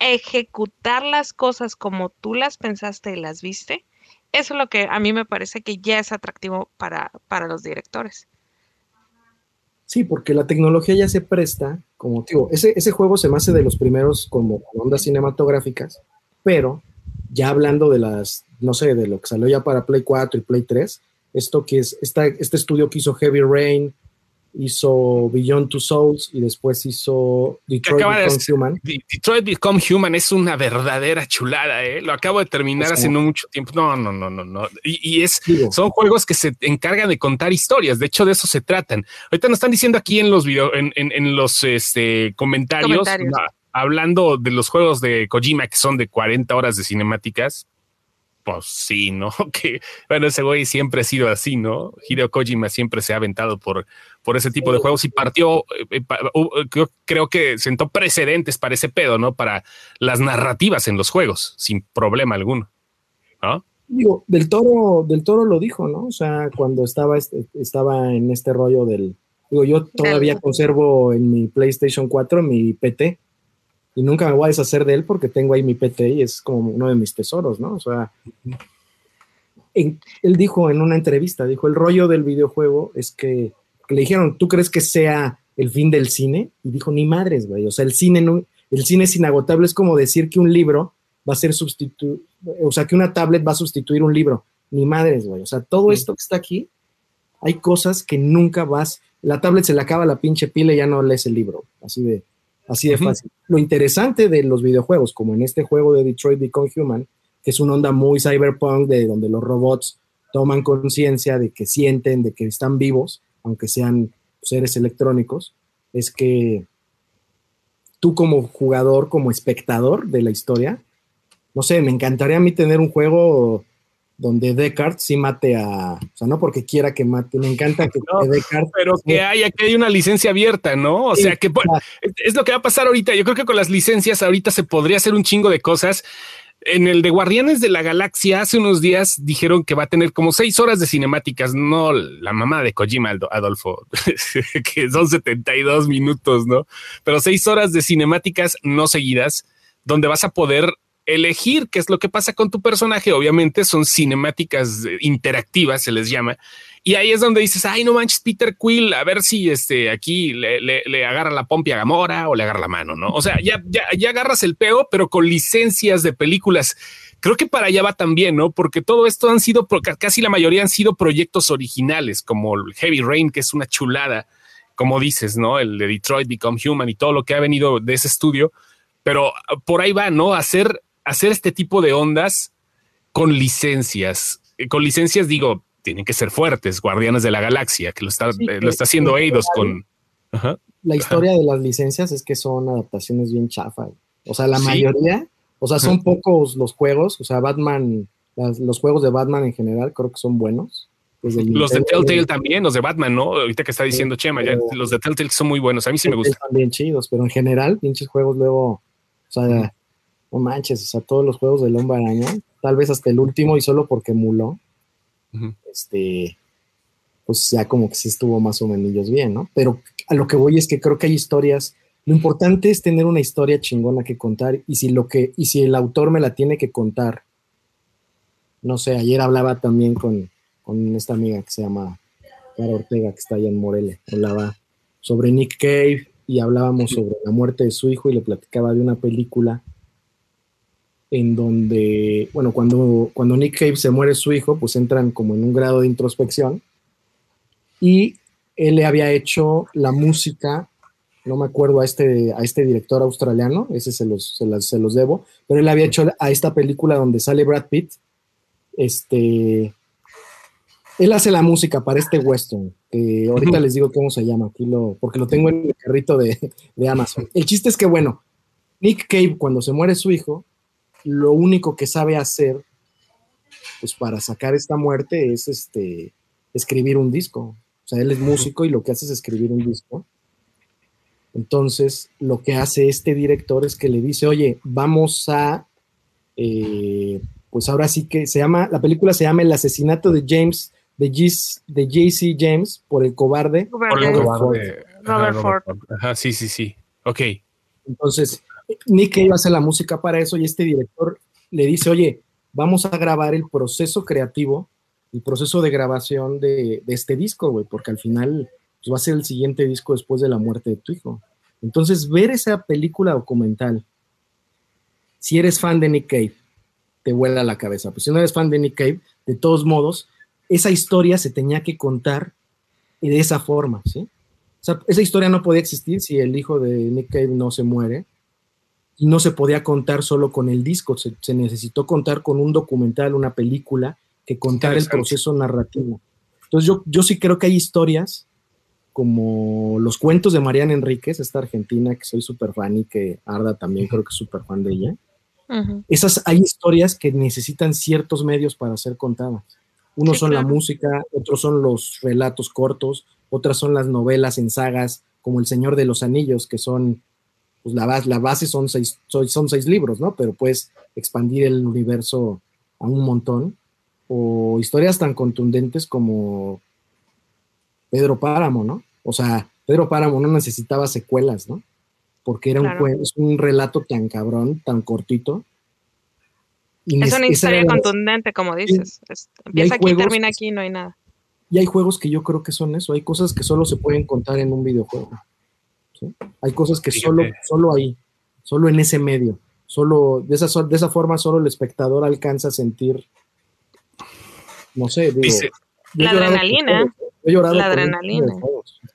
Speaker 2: ejecutar las cosas como tú las pensaste y las viste, eso es lo que a mí me parece que ya es atractivo para, para los directores.
Speaker 3: Sí, porque la tecnología ya se presta, como digo, ese, ese juego se me hace de los primeros como ondas cinematográficas, pero ya hablando de las, no sé, de lo que salió ya para Play 4 y Play 3, esto que es, esta, este estudio que hizo Heavy Rain, hizo Beyond Two Souls y después hizo Detroit Become Human.
Speaker 1: Detroit Become Human es una verdadera chulada, ¿eh? Lo acabo de terminar hace no mucho tiempo. No, no, no, no, no. Y, es, son juegos que se encargan de contar historias. De hecho, de eso se tratan. Ahorita nos están diciendo aquí en los video, en, en, los este, comentarios hablando de los juegos de Kojima que son de 40 horas de cinemáticas, pues sí, ¿no? Que bueno, ese güey siempre ha sido así, ¿no? Hideo Kojima siempre se ha aventado por, por ese tipo de juegos y partió, eh, eh, creo, que sentó precedentes para ese pedo, ¿no? Para las narrativas en los juegos, sin problema alguno, ¿no?
Speaker 3: Digo, del toro, del toro lo dijo, ¿no? O sea, cuando estaba, este, estaba en este rollo del, digo, yo todavía conservo en mi PlayStation 4 mi PT, y nunca me voy a deshacer de él porque tengo ahí mi PT y es como uno de mis tesoros, ¿no? O sea, él dijo en una entrevista, dijo, el rollo del videojuego es que, le dijeron, ¿tú crees que sea el fin del cine? Y dijo, ni madres, güey, o sea, el cine, no, el cine es inagotable, es como decir que un libro va a ser sustituido, o sea, que una tablet va a sustituir un libro. Ni madres, güey. O sea, todo esto que está aquí, hay cosas que nunca vas. La tablet se le acaba la pinche pila y ya no lees el libro. Así de, así de fácil. Lo interesante de los videojuegos, como en este juego de Detroit Become Human, que es una onda muy cyberpunk, de donde los robots toman conciencia de que sienten, de que están vivos, aunque sean seres electrónicos, es que tú como jugador, como espectador de la historia, no sé, me encantaría a mí tener un juego donde Descartes sí mate a, o sea, no porque quiera que mate, me encanta que,
Speaker 1: Descartes. Pero que haya, que hay una licencia abierta, ¿no? O sea, que es lo que va a pasar ahorita. Yo creo que con las licencias ahorita se podría hacer un chingo de cosas. En el de Guardianes de la Galaxia, hace unos días dijeron que va a tener como seis horas de cinemáticas, no la mamá de Kojima, Adolfo, que son 72 minutos, ¿no? Pero seis horas de cinemáticas no seguidas, donde vas a poder elegir qué es lo que pasa con tu personaje. Obviamente son cinemáticas interactivas, se les llama. Y ahí es donde dices, ay, no manches, Peter Quill, a ver si este aquí le, le, agarra la pompi a Gamora o le agarra la mano, ¿no? O sea, ya, ya, ya agarras el peo, pero con licencias de películas. Creo que para allá va también, ¿no? Porque todo esto han sido, casi la mayoría han sido proyectos originales, como Heavy Rain, que es una chulada, como dices, ¿no? El de Detroit Become Human y todo lo que ha venido de ese estudio. Pero por ahí va, ¿no? Hacer hacer este tipo de ondas con licencias. Eh, con licencias digo, tienen que ser fuertes, Guardianes de la Galaxia, que lo está, eh, lo está haciendo Eidos con...
Speaker 3: la historia de las licencias es que son adaptaciones bien chafas. O sea, la mayoría, o sea, son pocos los juegos, o sea, Batman, los juegos de Batman en general creo que son buenos.
Speaker 1: Los de Telltale también, los de Batman, ¿no? Ahorita que está diciendo Chema, los de Telltale son muy buenos, a mí sí me gustan.
Speaker 3: Están bien chidos, pero en general, pinches juegos luego, o sea, no manches, o sea, todos los juegos del hombre araña, tal vez hasta el último y solo porque emuló, este, pues ya como que sí estuvo más o menos bien, ¿no? Pero a lo que voy es que creo que hay historias, lo importante es tener una historia chingona que contar y si lo que, y si el autor me la tiene que contar, no sé, ayer hablaba también con, con esta amiga que se llama Clara Ortega, que está allá en Morelia, hablaba sobre Nick Cave y hablábamos sobre la muerte de su hijo y le platicaba de una película en donde, bueno, cuando, cuando Nick Cave se muere su hijo, pues entran como en un grado de introspección y él le había hecho la música, no me acuerdo a este, a este director australiano, ese se los, se, los debo, pero él había hecho a esta película donde sale Brad Pitt, este, él hace la música para este western, que ahorita les digo cómo se llama, aquí lo, porque lo tengo en el carrito de, de Amazon. El chiste es que, bueno, Nick Cave, cuando se muere su hijo, lo único que sabe hacer, pues para sacar esta muerte es este, escribir un disco. O sea, él es músico y lo que hace es escribir un disco. Entonces, lo que hace este director es que le dice, oye, vamos a, eh, pues ahora sí que se llama, la película se llama El asesinato de James, de, de JC James por el cobarde.
Speaker 1: Robert, Ford. Ajá, sí, sí, sí. Ok.
Speaker 3: Entonces, Nick a hacer la música para eso y este director le dice, oye, vamos a grabar el proceso creativo, el proceso de grabación de, este disco, güey, porque al final pues, va a ser el siguiente disco después de la muerte de tu hijo. Entonces, ver esa película documental, si eres fan de Nick Cave, te vuela la cabeza. Pues si no eres fan de Nick Cave, de todos modos, esa historia se tenía que contar de esa forma, ¿sí? O sea, esa historia no podía existir si el hijo de Nick Cave no se muere y no se podía contar solo con el disco, se, necesitó contar con un documental, una película que contara el proceso narrativo. Entonces yo, yo sí creo que hay historias como los cuentos de Mariana Enríquez, esta argentina que soy súper fan y que Arda también creo que es súper fan de ella. Esas hay historias que necesitan ciertos medios para ser contadas. Unos son la música, otros son los relatos cortos, otras son las novelas en sagas, como El Señor de los Anillos, que son pues la base, la base son, seis, son seis libros, ¿no? Pero puedes expandir el universo a un montón. O historias tan contundentes como Pedro Páramo, ¿no? O sea, Pedro Páramo no necesitaba secuelas, ¿no? Porque era un, es un relato tan cabrón, tan cortito.
Speaker 2: es una historia contundente, como dices. empieza aquí, termina aquí, no hay nada.
Speaker 3: Y hay juegos que yo creo que son eso. Hay cosas que solo se pueden contar en un videojuego. Hay cosas que solo, solo ahí, solo en ese medio, solo, de esa, de esa forma solo el espectador alcanza a sentir, no sé, digo,
Speaker 2: la adrenalina. la adrenalina.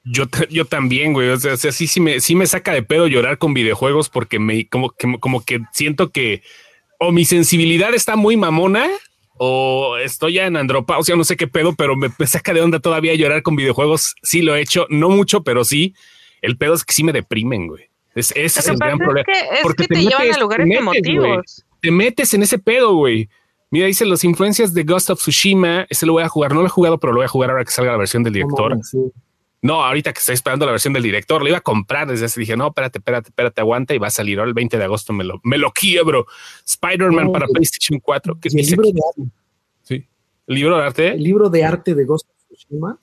Speaker 1: Yo, yo también, güey. O sea, sí, sí me, sí me saca de pedo llorar con videojuegos porque me, como, que, como que siento que o mi sensibilidad está muy mamona o estoy ya en andropausia, no sé qué pedo, pero me, saca de onda todavía llorar con videojuegos. Sí lo he hecho, no mucho, pero sí. El pedo es que sí me deprimen, güey. Es, ese es el gran problema.
Speaker 2: porque te, llevan a lugares emotivos.
Speaker 1: Te metes en ese pedo, güey. Mira, dice los influencias de Ghost of Tsushima. Ese lo voy a jugar. No lo he jugado, pero lo voy a jugar ahora que salga la versión del director. No, ahorita que estoy esperando la versión del director, lo iba a comprar desde hace. Dije, no, espérate, espérate, espérate, aguanta y va a salir ahora el 20 de agosto. Me lo, me lo quiebro. Spider-Man para PlayStation 4. Que es
Speaker 3: el libro de arte.
Speaker 1: Sí. ¿El libro de arte?
Speaker 3: El libro de arte de Ghost of Tsushima.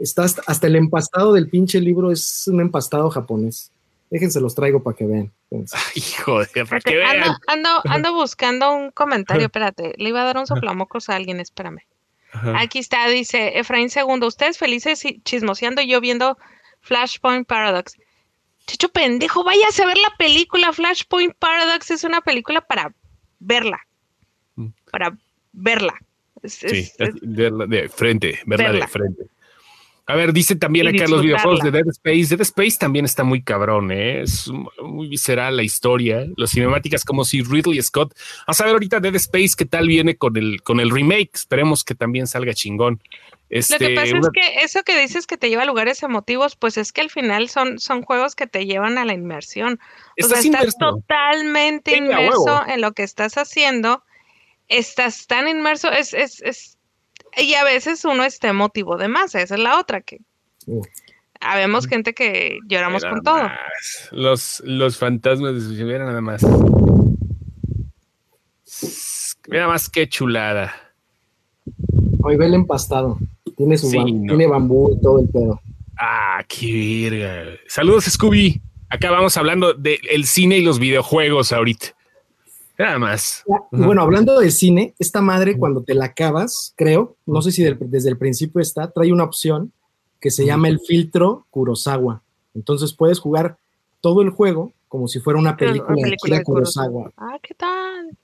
Speaker 3: Está hasta, el empastado del pinche libro es un empastado japonés. Déjense los traigo para que vean.
Speaker 1: hijo de para que
Speaker 2: vean. Ando, ando, buscando un comentario, espérate. Le iba a dar un soplamocos a alguien, espérame. Aquí está, dice Efraín Segundo, ustedes felices y chismoseando y yo viendo Flashpoint Paradox. Chicho pendejo, váyase a ver la película Flashpoint Paradox, es una película para verla. Mm. Para verla.
Speaker 1: sí, verla de frente, verla, de frente. A ver, dice también acá los videojuegos de Dead Space. Dead Space también está muy cabrón, ¿eh? es muy visceral la historia, las cinemáticas como si Ridley Scott. Vamos a ver ahorita Dead Space qué tal viene con el, con el remake. Esperemos que también salga chingón.
Speaker 2: Este, Lo que pasa es que eso que dices que te lleva a lugares emotivos, pues es que al final son, son juegos que te llevan a la inmersión. O sea, estás totalmente inmerso en lo que estás haciendo. Estás tan inmerso, es, es, es y a veces uno está emotivo de más, esa es la otra que... Habemos gente que lloramos con todo.
Speaker 1: Los, los fantasmas de su mira nada más. Mira más que chulada.
Speaker 3: Hoy ve el empastado. Tiene su tiene bambú y todo el pedo.
Speaker 1: Ah, qué verga. Saludos, Scooby. Acá vamos hablando del cine y los videojuegos ahorita. Nada más.
Speaker 3: Bueno, hablando de cine, esta madre cuando te la acabas, creo, no sé si desde el principio está, trae una opción que se llama el filtro Kurosawa. Entonces puedes jugar todo el juego como si fuera una película, de, Kurosawa.
Speaker 2: Ah, ¿qué tal?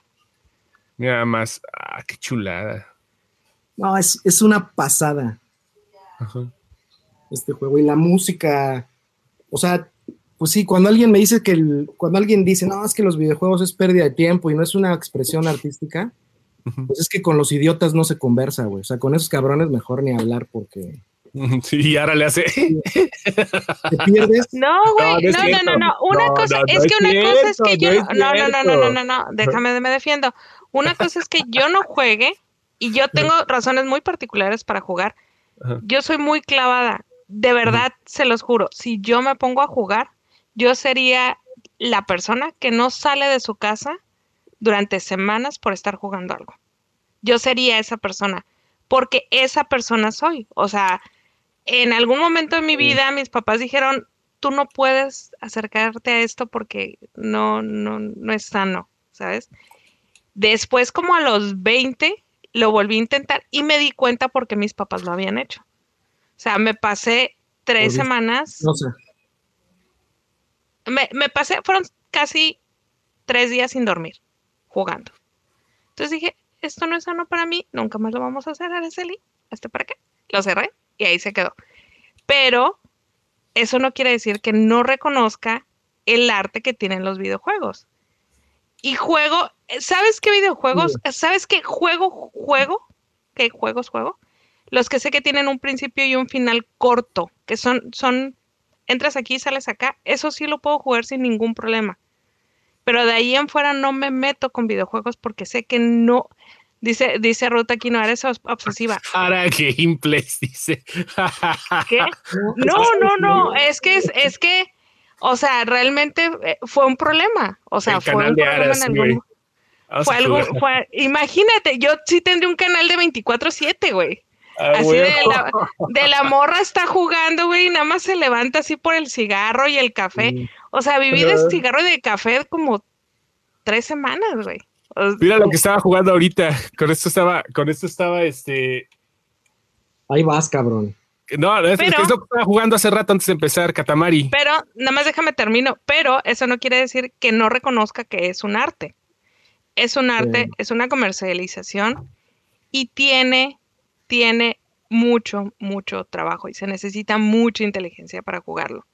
Speaker 1: Nada más, ah, qué chulada.
Speaker 3: No, es, es una pasada. Este juego y la música, o sea, pues sí, cuando alguien me dice que el, cuando alguien dice, no, es que los videojuegos es pérdida de tiempo y no es una expresión artística, pues es que con los idiotas no se conversa, güey. O sea, con esos cabrones mejor ni hablar porque.
Speaker 1: Sí, y ahora le hace.
Speaker 3: ¿Te pierdes?
Speaker 2: No, güey, no, no, no, no, Una cosa, es que una cosa es que yo. No, no, no, no, no, no, no, déjame, me defiendo. Una cosa es que yo no juegue y yo tengo razones muy particulares para jugar. Yo soy muy clavada. De verdad, se los juro. Si yo me pongo a jugar, yo sería la persona que no sale de su casa durante semanas por estar jugando algo. Yo sería esa persona, porque esa persona soy. O sea, en algún momento de mi vida mis papás dijeron, tú no puedes acercarte a esto porque no, no, no es sano, ¿sabes? Después, como a los 20, lo volví a intentar y me di cuenta porque mis papás lo habían hecho. O sea, me pasé tres semanas. No sé me, pasé, fueron casi tres días sin dormir, jugando. Entonces dije, esto no es sano para mí, nunca más lo vamos a hacer, Araceli. ¿Este para qué? Lo cerré y ahí se quedó. Pero eso no quiere decir que no reconozca el arte que tienen los videojuegos. Y juego, ¿sabes qué videojuegos? ¿Sabes qué juego, juego? ¿Qué juegos juego? Los que sé que tienen un principio y un final corto, que son, son entras aquí, sales acá, eso sí lo puedo jugar sin ningún problema. Pero de ahí en fuera no me meto con videojuegos porque sé que no, Dice, dice Ruth aquí, no eres obsesiva.
Speaker 1: Para gameplay, dice.
Speaker 2: ¿Qué? No, no, no. Es que es, que, o sea, realmente eh, fue un problema. O sea, fue un problema en algún. Fue algo, fue, imagínate, yo sí tendría un canal de 24-7, güey. Ah, así de la, de la, morra está jugando, güey, y nada más se levanta así por el cigarro y el café. O sea, viví de cigarro y de café como tres semanas, güey.
Speaker 1: Mira lo que estaba jugando ahorita. Con esto estaba, con esto estaba este.
Speaker 3: Ahí vas, cabrón.
Speaker 1: No, es, es lo que estaba jugando hace rato antes de empezar, Katamari.
Speaker 2: Pero, nada más déjame termino, pero eso no quiere decir que no reconozca que es un arte. Es un arte, es una comercialización y tiene, tiene mucho, mucho trabajo y se necesita mucha inteligencia para jugarlo.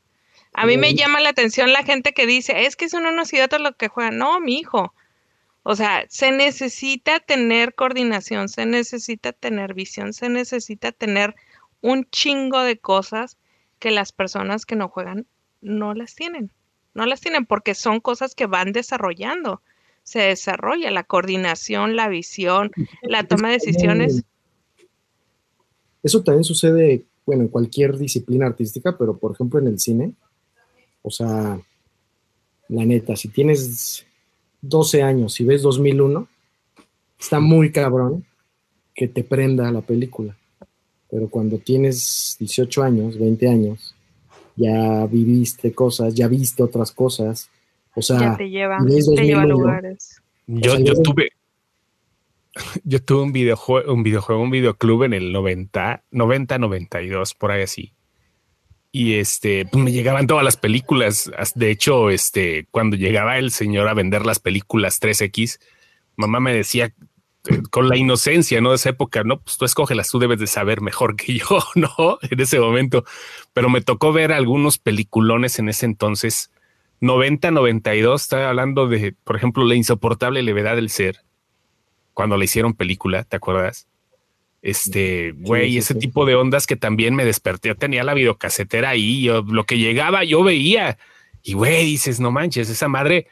Speaker 2: A mí me llama la atención la gente que dice, es que son unos idiotas los que juegan. No, mi hijo. O sea, se necesita tener coordinación, se necesita tener visión, se necesita tener un chingo de cosas que las personas que no juegan no las tienen. No las tienen porque son cosas que van desarrollando. Se desarrolla la coordinación, la visión, la toma de decisiones.
Speaker 3: Eso también sucede, bueno, en cualquier disciplina artística, pero por ejemplo en el cine. O sea, la neta, si tienes 12 años y ves 2001, está muy cabrón que te prenda la película. Pero cuando tienes 18 años, 20 años, ya viviste cosas, ya viste otras cosas. O sea,
Speaker 2: ya te lleva, te lleva a lugares.
Speaker 1: Yo, yo tuve, yo tuve un videojuego, un videojuego, un videoclub en el 90, 90, 92, por ahí así. Y este, pues me llegaban todas las películas. De hecho, este, cuando llegaba el señor a vender las películas 3X, mamá me decía, con la inocencia, ¿no? De esa época, no, pues tú escógelas, tú debes de saber mejor que yo, ¿no? En ese momento. Pero me tocó ver algunos peliculones en ese entonces, 90, 92, estaba hablando de, por ejemplo, La insoportable levedad del ser, cuando le hicieron película, ¿te acuerdas? Este, güey, ese tipo de ondas que también me desperté. Yo tenía la videocasetera ahí, yo, lo que llegaba yo veía. Y güey, dices, no manches, esa madre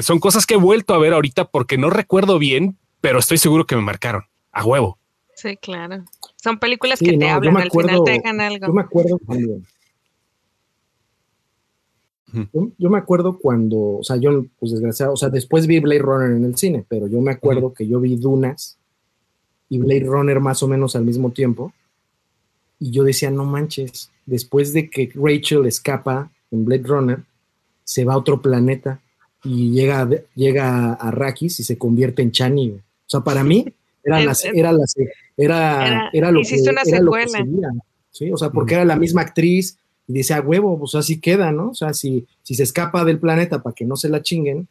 Speaker 1: son cosas que he vuelto a ver ahorita porque no recuerdo bien, pero estoy seguro que me marcaron a huevo.
Speaker 2: Sí, claro. Son películas que te hablan, al final te dejan algo.
Speaker 3: Yo me acuerdo cuando. Yo, me acuerdo cuando, o sea, yo, pues desgraciado, o sea, después vi Blade Runner en el cine, pero yo me acuerdo que yo vi Dunas y Blade Runner más o menos al mismo tiempo. Y yo decía, no manches, después de que Rachel escapa en Blade Runner, se va a otro planeta y llega, llega a Rakis y se convierte en Chani. O sea, para mí era, la, era, la, era, era, lo que, era lo que ¿sí? O sea, porque era la misma actriz y dice, a huevo, pues así queda, ¿no? O sea, si, si se escapa del planeta para que no se la chinguen,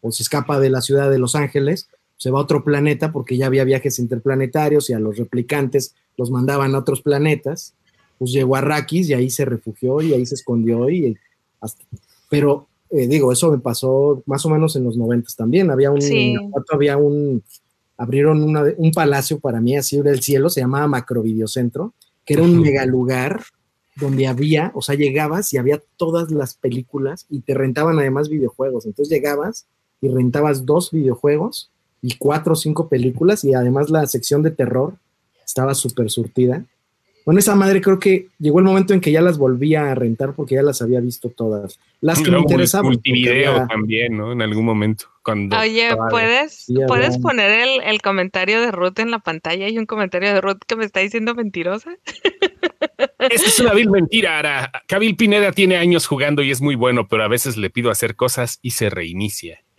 Speaker 3: o se escapa de la ciudad de Los Ángeles, se va a otro planeta porque ya había viajes interplanetarios y a los replicantes los mandaban a otros planetas, pues llegó a Rakis y ahí se refugió y ahí se escondió y hasta, pero eh, digo, eso me pasó más o menos en los noventas también. Había un, había un, abrieron un palacio para mí así del cielo, se llamaba Macrovideocentro, que era un mega lugar donde había, o sea, llegabas y había todas las películas y te rentaban además videojuegos. Entonces llegabas y rentabas dos videojuegos y cuatro o cinco películas y además la sección de terror estaba súper surtida. Bueno, esa madre creo que llegó el momento en que ya las volvía a rentar porque ya las había visto todas. Las que me interesaban.
Speaker 1: Multivideo también, ¿no? En algún momento. Cuando
Speaker 2: Oye, ¿puedes, ¿puedes poner el, comentario de Ruth en la pantalla? Hay un comentario de Ruth que me está diciendo mentirosa.
Speaker 1: Esa es una vil mentira, Ara. Kabil Pineda tiene años jugando y es muy bueno, pero a veces le pido hacer cosas y se reinicia.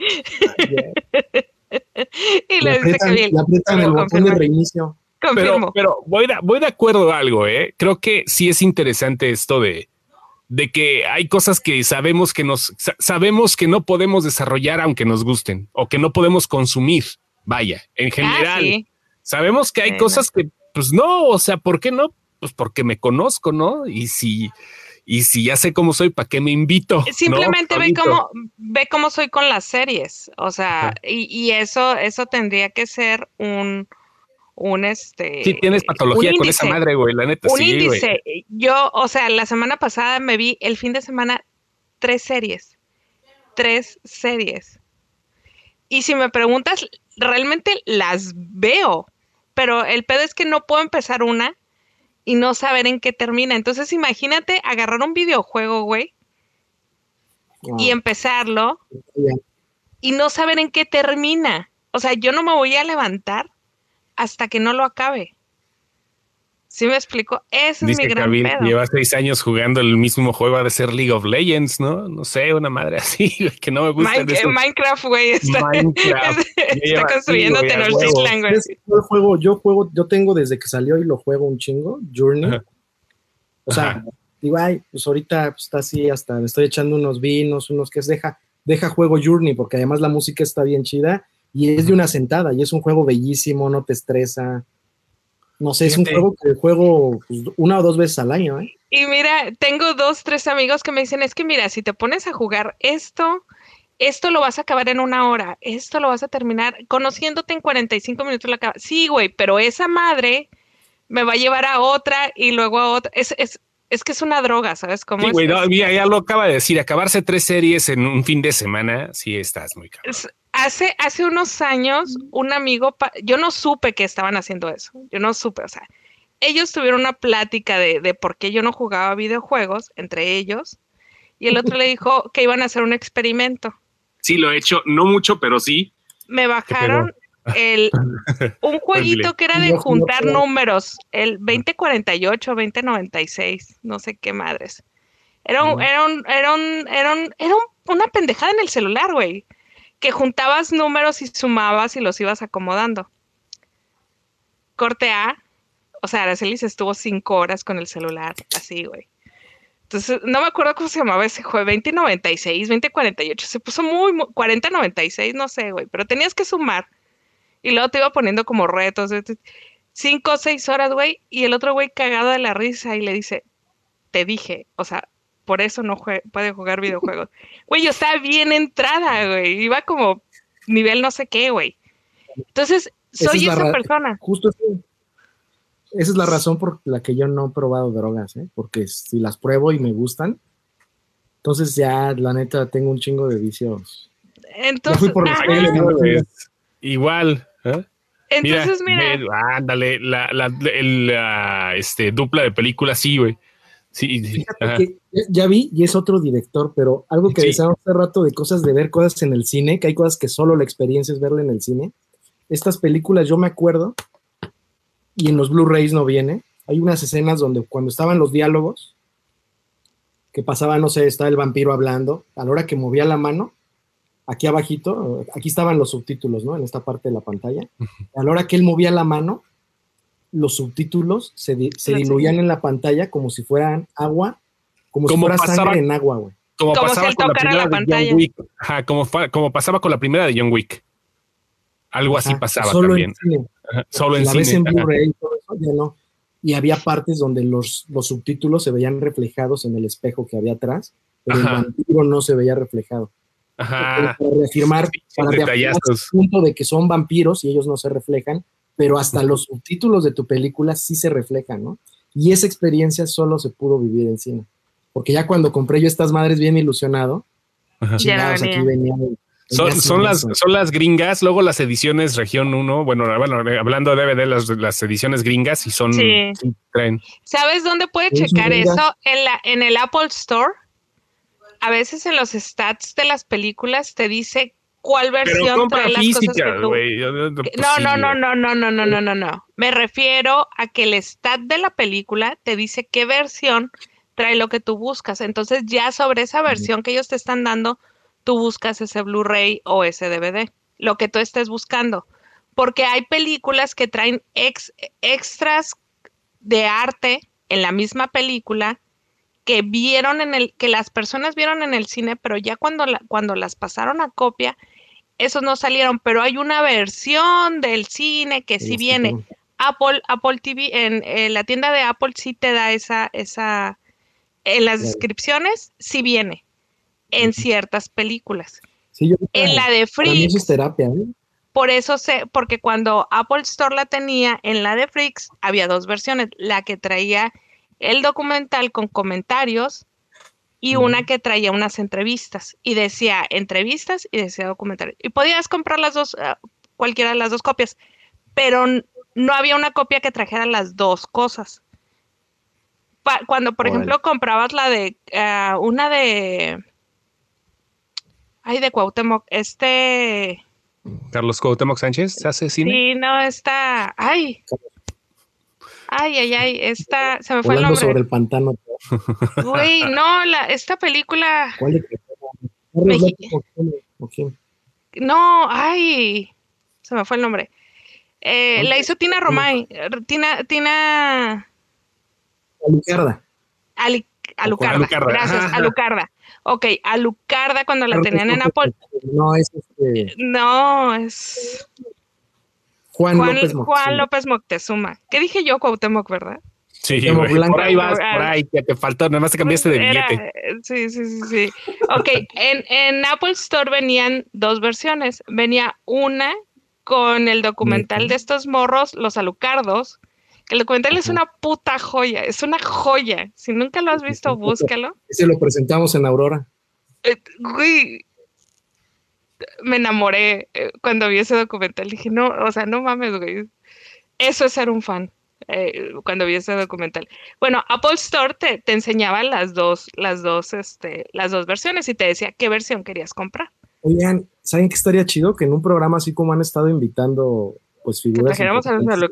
Speaker 2: y le, dice Kabil.
Speaker 3: Le aprietan el botón de reinicio.
Speaker 1: Pero, pero voy, de, voy de acuerdo a algo, ¿eh? Creo que sí es interesante esto de, de que hay cosas que sabemos que nos sabemos que no podemos desarrollar aunque nos gusten o que no podemos consumir. Vaya, en ah, general, sabemos que hay cosas que, pues no, o sea, ¿por qué no? Pues porque me conozco, ¿no? Y si, y si ya sé cómo soy, ¿para qué me invito?
Speaker 2: Simplemente ve cómo, ve cómo soy con las series. O sea, y, y, eso, eso tendría que ser un, un este.
Speaker 1: Sí, tienes patología con esa madre, güey, la neta.
Speaker 2: Un índice. Yo, o sea, la semana pasada me vi el fin de semana tres series. Tres series. Y si me preguntas, realmente las veo. Pero el pedo es que no puedo empezar una y no saber en qué termina. Entonces, imagínate agarrar un videojuego, güey, y empezarlo y no saber en qué termina. O sea, yo no me voy a levantar hasta que no lo acabe. ¿Sí me explico? Ese es mi gran pedo.
Speaker 1: Lleva seis años jugando el mismo juego de ser League of Legends, ¿no? No sé, una madre así que no me gusta.
Speaker 2: Minecraft, güey, está, está construyendo Tenochtitlan, güey.
Speaker 3: Yo juego, yo juego, yo tengo desde que salió y lo juego un chingo, Journey. O sea, digo, ay, pues ahorita pues, está así, hasta me estoy echando unos vinos, unos que es, deja, deja juego Journey, porque además la música está bien chida y es de una sentada y es un juego bellísimo, no te estresa no sé, es un juego que juego pues, una o dos veces al año, ¿eh?
Speaker 2: Y mira, tengo dos, tres amigos que me dicen, es que mira, si te pones a jugar esto, esto lo vas a acabar en una hora, esto lo vas a terminar conociéndote en 45 minutos la acabas. Sí, güey, pero esa madre me va a llevar a otra y luego a otra. Es, es, es que es una droga, ¿sabes cómo?
Speaker 1: Sí, güey, mira, ya lo acaba de decir, acabarse tres series en un fin de semana, sí estás muy caro.
Speaker 2: Hace, hace unos años, un amigo, yo no supe que estaban haciendo eso, yo no supe, o sea, ellos tuvieron una plática de, de por qué yo no jugaba videojuegos entre ellos, y el otro le dijo que iban a hacer un experimento.
Speaker 1: Sí, lo he hecho, no mucho, pero sí.
Speaker 2: Me bajaron el, un jueguito que era de juntar números, el 2048, 2096, no sé qué madres. Era un, era un, era un, era un, era una pendejada en el celular, güey que juntabas números y sumabas y los ibas acomodando. Corte A, o sea, Araceli se estuvo cinco horas con el celular, así, güey. Entonces, no me acuerdo cómo se llamaba ese juego, 2096, 2048, se puso muy, muy 4096, no sé, güey, pero tenías que sumar. Y luego te iba poniendo como retos, cinco o seis horas, güey, y el otro güey cagado de la risa y le dice, te dije, o sea, por eso no puede jugar videojuegos. Güey, yo estaba bien entrada, güey. Iba como nivel no sé qué, güey. Entonces, soy esa, persona.
Speaker 3: Justo esa es la razón por la que yo no he probado drogas, ¿eh? Porque si las pruebo y me gustan, entonces ya, la neta, tengo un chingo de vicios.
Speaker 2: Entonces,
Speaker 1: igual, ¿eh?
Speaker 2: Entonces, mira.
Speaker 1: ándale, la, la, la, este, dupla de películas, sí, güey. Sí,
Speaker 3: ya vi y es otro director, pero algo que decíamos hace rato de cosas de ver cosas en el cine, que hay cosas que solo la experiencia es verla en el cine. Estas películas yo me acuerdo y en los Blu-rays no viene. Hay unas escenas donde cuando estaban los diálogos, que pasaba, no sé, está el vampiro hablando, a la hora que movía la mano, aquí abajito, aquí estaban los subtítulos, ¿no? En esta parte de la pantalla. A la hora que él movía la mano, los subtítulos se, diluían en la pantalla como si fueran agua, como, si fuera sangre en agua, güey.
Speaker 1: Como, pasaba con la primera de John Wick. como, pasaba con la primera de John Wick. Algo así pasaba solo también. En cine. solo en cine.
Speaker 3: y todo eso, ya no. Y había partes donde los, los subtítulos se veían reflejados en el espejo que había atrás, pero el vampiro no se veía reflejado.
Speaker 1: Ajá.
Speaker 3: Para reafirmar, para reafirmar el punto de que son vampiros y ellos no se reflejan, pero hasta los subtítulos de tu película sí se reflejan, ¿no? Y esa experiencia solo se pudo vivir en cine. Porque ya cuando compré yo estas madres bien ilusionado,
Speaker 2: chingados,
Speaker 3: aquí venía
Speaker 1: son, las, son las gringas, luego las ediciones región 1, bueno, bueno, hablando de DVD, las, las ediciones gringas y son... Sí.
Speaker 2: ¿Sabes dónde puede checar eso? En, la, en el Apple Store. A veces en los stats de las películas te dice cuál versión trae las cosas que No, no, no, no, no, no, no, no, no, no. Me refiero a que el stat de la película te dice qué versión trae lo que tú buscas. Entonces ya sobre esa versión que ellos te están dando, tú buscas ese Blu-ray o ese DVD, lo que tú estés buscando. Porque hay películas que traen extras de arte en la misma película que vieron en el, que las personas vieron en el cine, pero ya cuando, cuando las pasaron a copia, esos no salieron, pero hay una versión del cine que sí viene. Apple, Apple TV, en, la tienda de Apple sí te da esa, esa, en las descripciones sí viene, en ciertas películas. en la de Freaks.
Speaker 3: terapia, ¿eh?
Speaker 2: Por eso sé, porque cuando Apple Store la tenía, en la de Freaks había dos versiones, la que traía el documental con comentarios y una que traía unas entrevistas y decía entrevistas y decía documentales. Y podías comprar las dos, eh, cualquiera de las dos copias, pero no había una copia que trajera las dos cosas. Cuando, por ejemplo, comprabas la de eh, una de. Ay, de Cuauhtémoc, este.
Speaker 1: Carlos Cuauhtémoc Sánchez hace cine.
Speaker 2: Sí, no, está. Ay. Ay, ay, ay, esta, se me fue el nombre.
Speaker 3: sobre el pantano.
Speaker 2: Güey, no, la, esta película. ¿Cuál de No, ay, se me fue el nombre. Eh, la hizo Tina Romay. Tina, Tina.
Speaker 3: Alucarda.
Speaker 2: Alucarda. Gracias, Alucarda. Ok, Alucarda cuando la tenían en Apple.
Speaker 3: No, es este.
Speaker 2: No, es. Juan, López Moctezuma. Juan López Moctezuma. ¿Qué dije yo, Cuauhtémoc, verdad?
Speaker 1: Sí, por ahí vas, por ahí, que te faltó, nada más te cambiaste de billete.
Speaker 2: sí, sí, sí, sí. Ok, en, en Apple Store venían dos versiones. Venía una con el documental de estos morros, los alucardos. El documental es una puta joya, es una joya. Si nunca lo has visto, búscalo.
Speaker 3: Ese lo presentamos en Aurora.
Speaker 2: Eh, me enamoré eh, cuando vi ese documental. Dije, no, o sea, no mames, güey. Eso es ser un fan. Eh, cuando vi ese documental. Bueno, Apple Store te, te, enseñaba las dos, las dos, este, las dos versiones y te decía qué versión querías comprar.
Speaker 3: Oigan, ¿saben qué estaría chido? Que en un programa así como han estado invitando, pues figuras.
Speaker 2: ¿Que trajéramos a los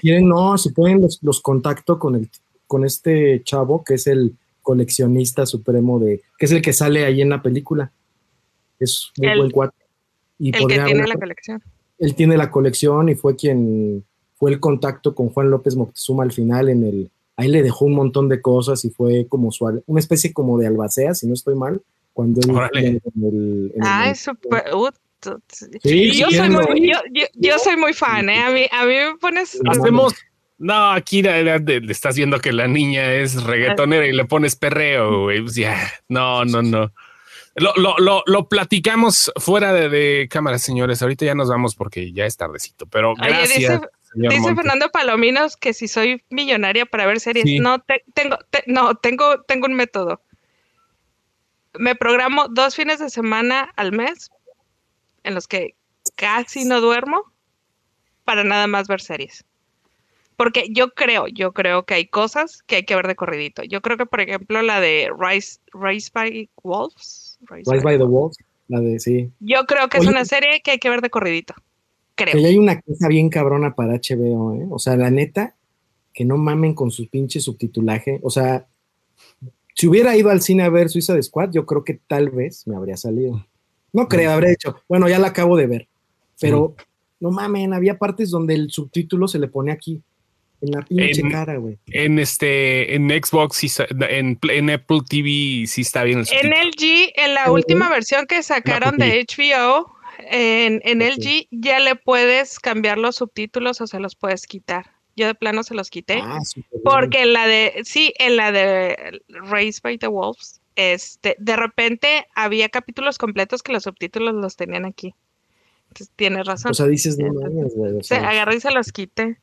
Speaker 3: Quieren, no, si pueden los, los contacto con el, con este chavo que es el coleccionista supremo de, que es el que sale ahí en la película. Es muy buen cuate.
Speaker 2: Y el que tiene la colección.
Speaker 3: Él tiene la colección y fue quien fue el contacto con Juan López Moctezuma al final en el, ahí le dejó un montón de cosas y fue como su, una especie como de albacea, si no estoy mal, cuando él
Speaker 2: Ah, es súper... Sí, yo, soy muy, yo, yo, soy muy fan, ¿eh? A mí, a mí me pones...
Speaker 1: Hacemos... No, aquí le, estás viendo que la niña es reggaetonera y le pones perreo, güey. Pues ya, no, no, no. Lo, lo, lo, lo platicamos fuera de, de, cámara, señores. Ahorita ya nos vamos porque ya es tardecito, pero gracias.
Speaker 2: Dice Fernando Palominos que si soy millonaria para ver series. No, tengo, no, tengo, tengo un método. Me programo dos fines de semana al mes en los que casi no duermo para nada más ver series. Porque yo creo, yo creo que hay cosas que hay que ver de corridito. Yo creo que, por ejemplo, la de Rise, Rise by Wolves.
Speaker 3: Rise, by, the Wolves, la de, sí.
Speaker 2: Yo creo que es una serie que hay que ver de corridito.
Speaker 3: Que hay una cosa bien cabrona para HBO, ¿eh? O sea, la neta, que no mamen con su pinche subtitulaje. O sea, si hubiera ido al cine a ver Suiza de Squad, yo creo que tal vez me habría salido. No creo, habría hecho. Bueno, ya la acabo de ver. Pero no mamen, había partes donde el subtítulo se le pone aquí. En la pinche cara, güey.
Speaker 1: En este, en Xbox, en, en, Apple TV sí está bien
Speaker 2: el En LG, en la última versión que sacaron de HBO, en, en LG ya le puedes cambiar los subtítulos o se los puedes quitar. Yo de plano se los quité. Ah, porque en la de, sí, en la de Race by the Wolves, este, de repente había capítulos completos que los subtítulos los tenían aquí. Entonces, tienes razón.
Speaker 3: O sea, dices, no, o sea,
Speaker 2: agarré y se los quité.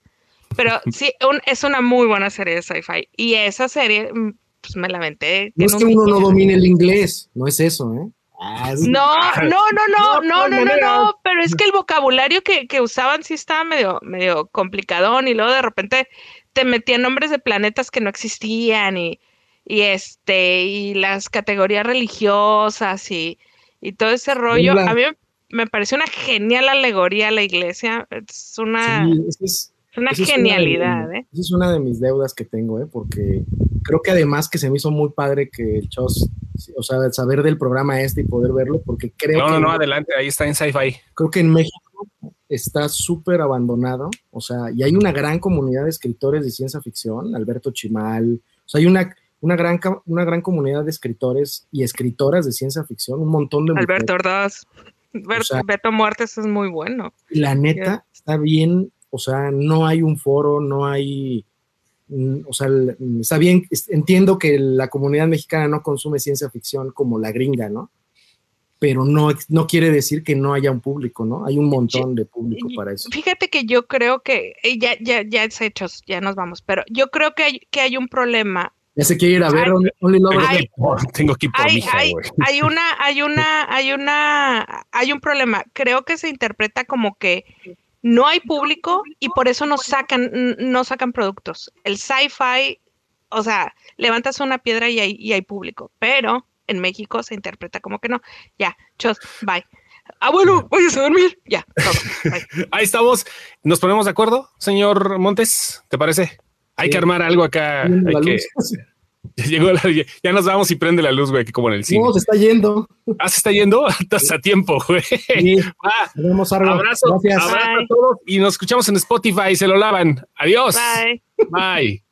Speaker 2: Pero sí, es una muy buena serie de sci-fi. Y esa serie, mm, pues me lamenté.
Speaker 3: No es que uno no domine el inglés, no es eso, ¿eh?
Speaker 2: Ah, no, no, no, no, no, no, no, no, pero es que el vocabulario que, que usaban sí estaba medio, medio complicadón y luego de repente te metían nombres de planetas que no existían y, y este, y las categorías religiosas y, y todo ese rollo. A mí me pareció una genial alegoría a la iglesia. Es una, es, una genialidad, ¿eh?
Speaker 3: Esa es una de mis deudas que tengo, ¿eh? Porque creo que además que se me hizo muy padre que el Chos o sea, saber del programa este y poder verlo, porque creo
Speaker 1: no,
Speaker 3: que...
Speaker 1: No, no, adelante, ahí está en Sci-Fi.
Speaker 3: Creo que en México está súper abandonado, o sea, y hay una gran comunidad de escritores de ciencia ficción, Alberto Chimal, o sea, hay una, una, gran, una gran comunidad de escritores y escritoras de ciencia ficción, un montón de...
Speaker 2: Alberto Ordaz, Beto Muertes es muy bueno.
Speaker 3: La neta, está bien, o sea, no hay un foro, no hay o sea, está bien, entiendo que la comunidad mexicana no consume ciencia ficción como la gringa, ¿no? Pero no, no quiere decir que no haya un público, ¿no? Hay un montón de público para eso.
Speaker 2: Fíjate que yo creo que, ya, ya, ya es hechos, ya nos vamos, pero yo creo que hay, que hay un problema
Speaker 3: ya se quiere ir a ver Only,
Speaker 1: hay, Tengo que ir por
Speaker 2: hay, hay, hay, una, hay una, hay una, hay un problema. Creo que se interpreta como que no hay público y por eso no sacan, no sacan productos. El sci-fi, o sea, levantas una piedra y hay, y hay público, pero en México se interpreta como que no. Ya, chos, bye. Ah, bueno, voy a dormir. Ya,
Speaker 1: Ahí estamos. ¿Nos ponemos de acuerdo, señor Montes? ¿Te parece? Hay que armar algo acá. Hay que... Ya llegó la, ya nos vamos y prende la luz, güey, que como en el cine.
Speaker 3: No, se está yendo.
Speaker 1: Ah, se está yendo. Estás a tiempo, güey.
Speaker 3: Sí. Ah,
Speaker 1: Abrazo, abrazo a todos y nos escuchamos en Spotify. Se lo lavan. Adiós. Bye. Bye.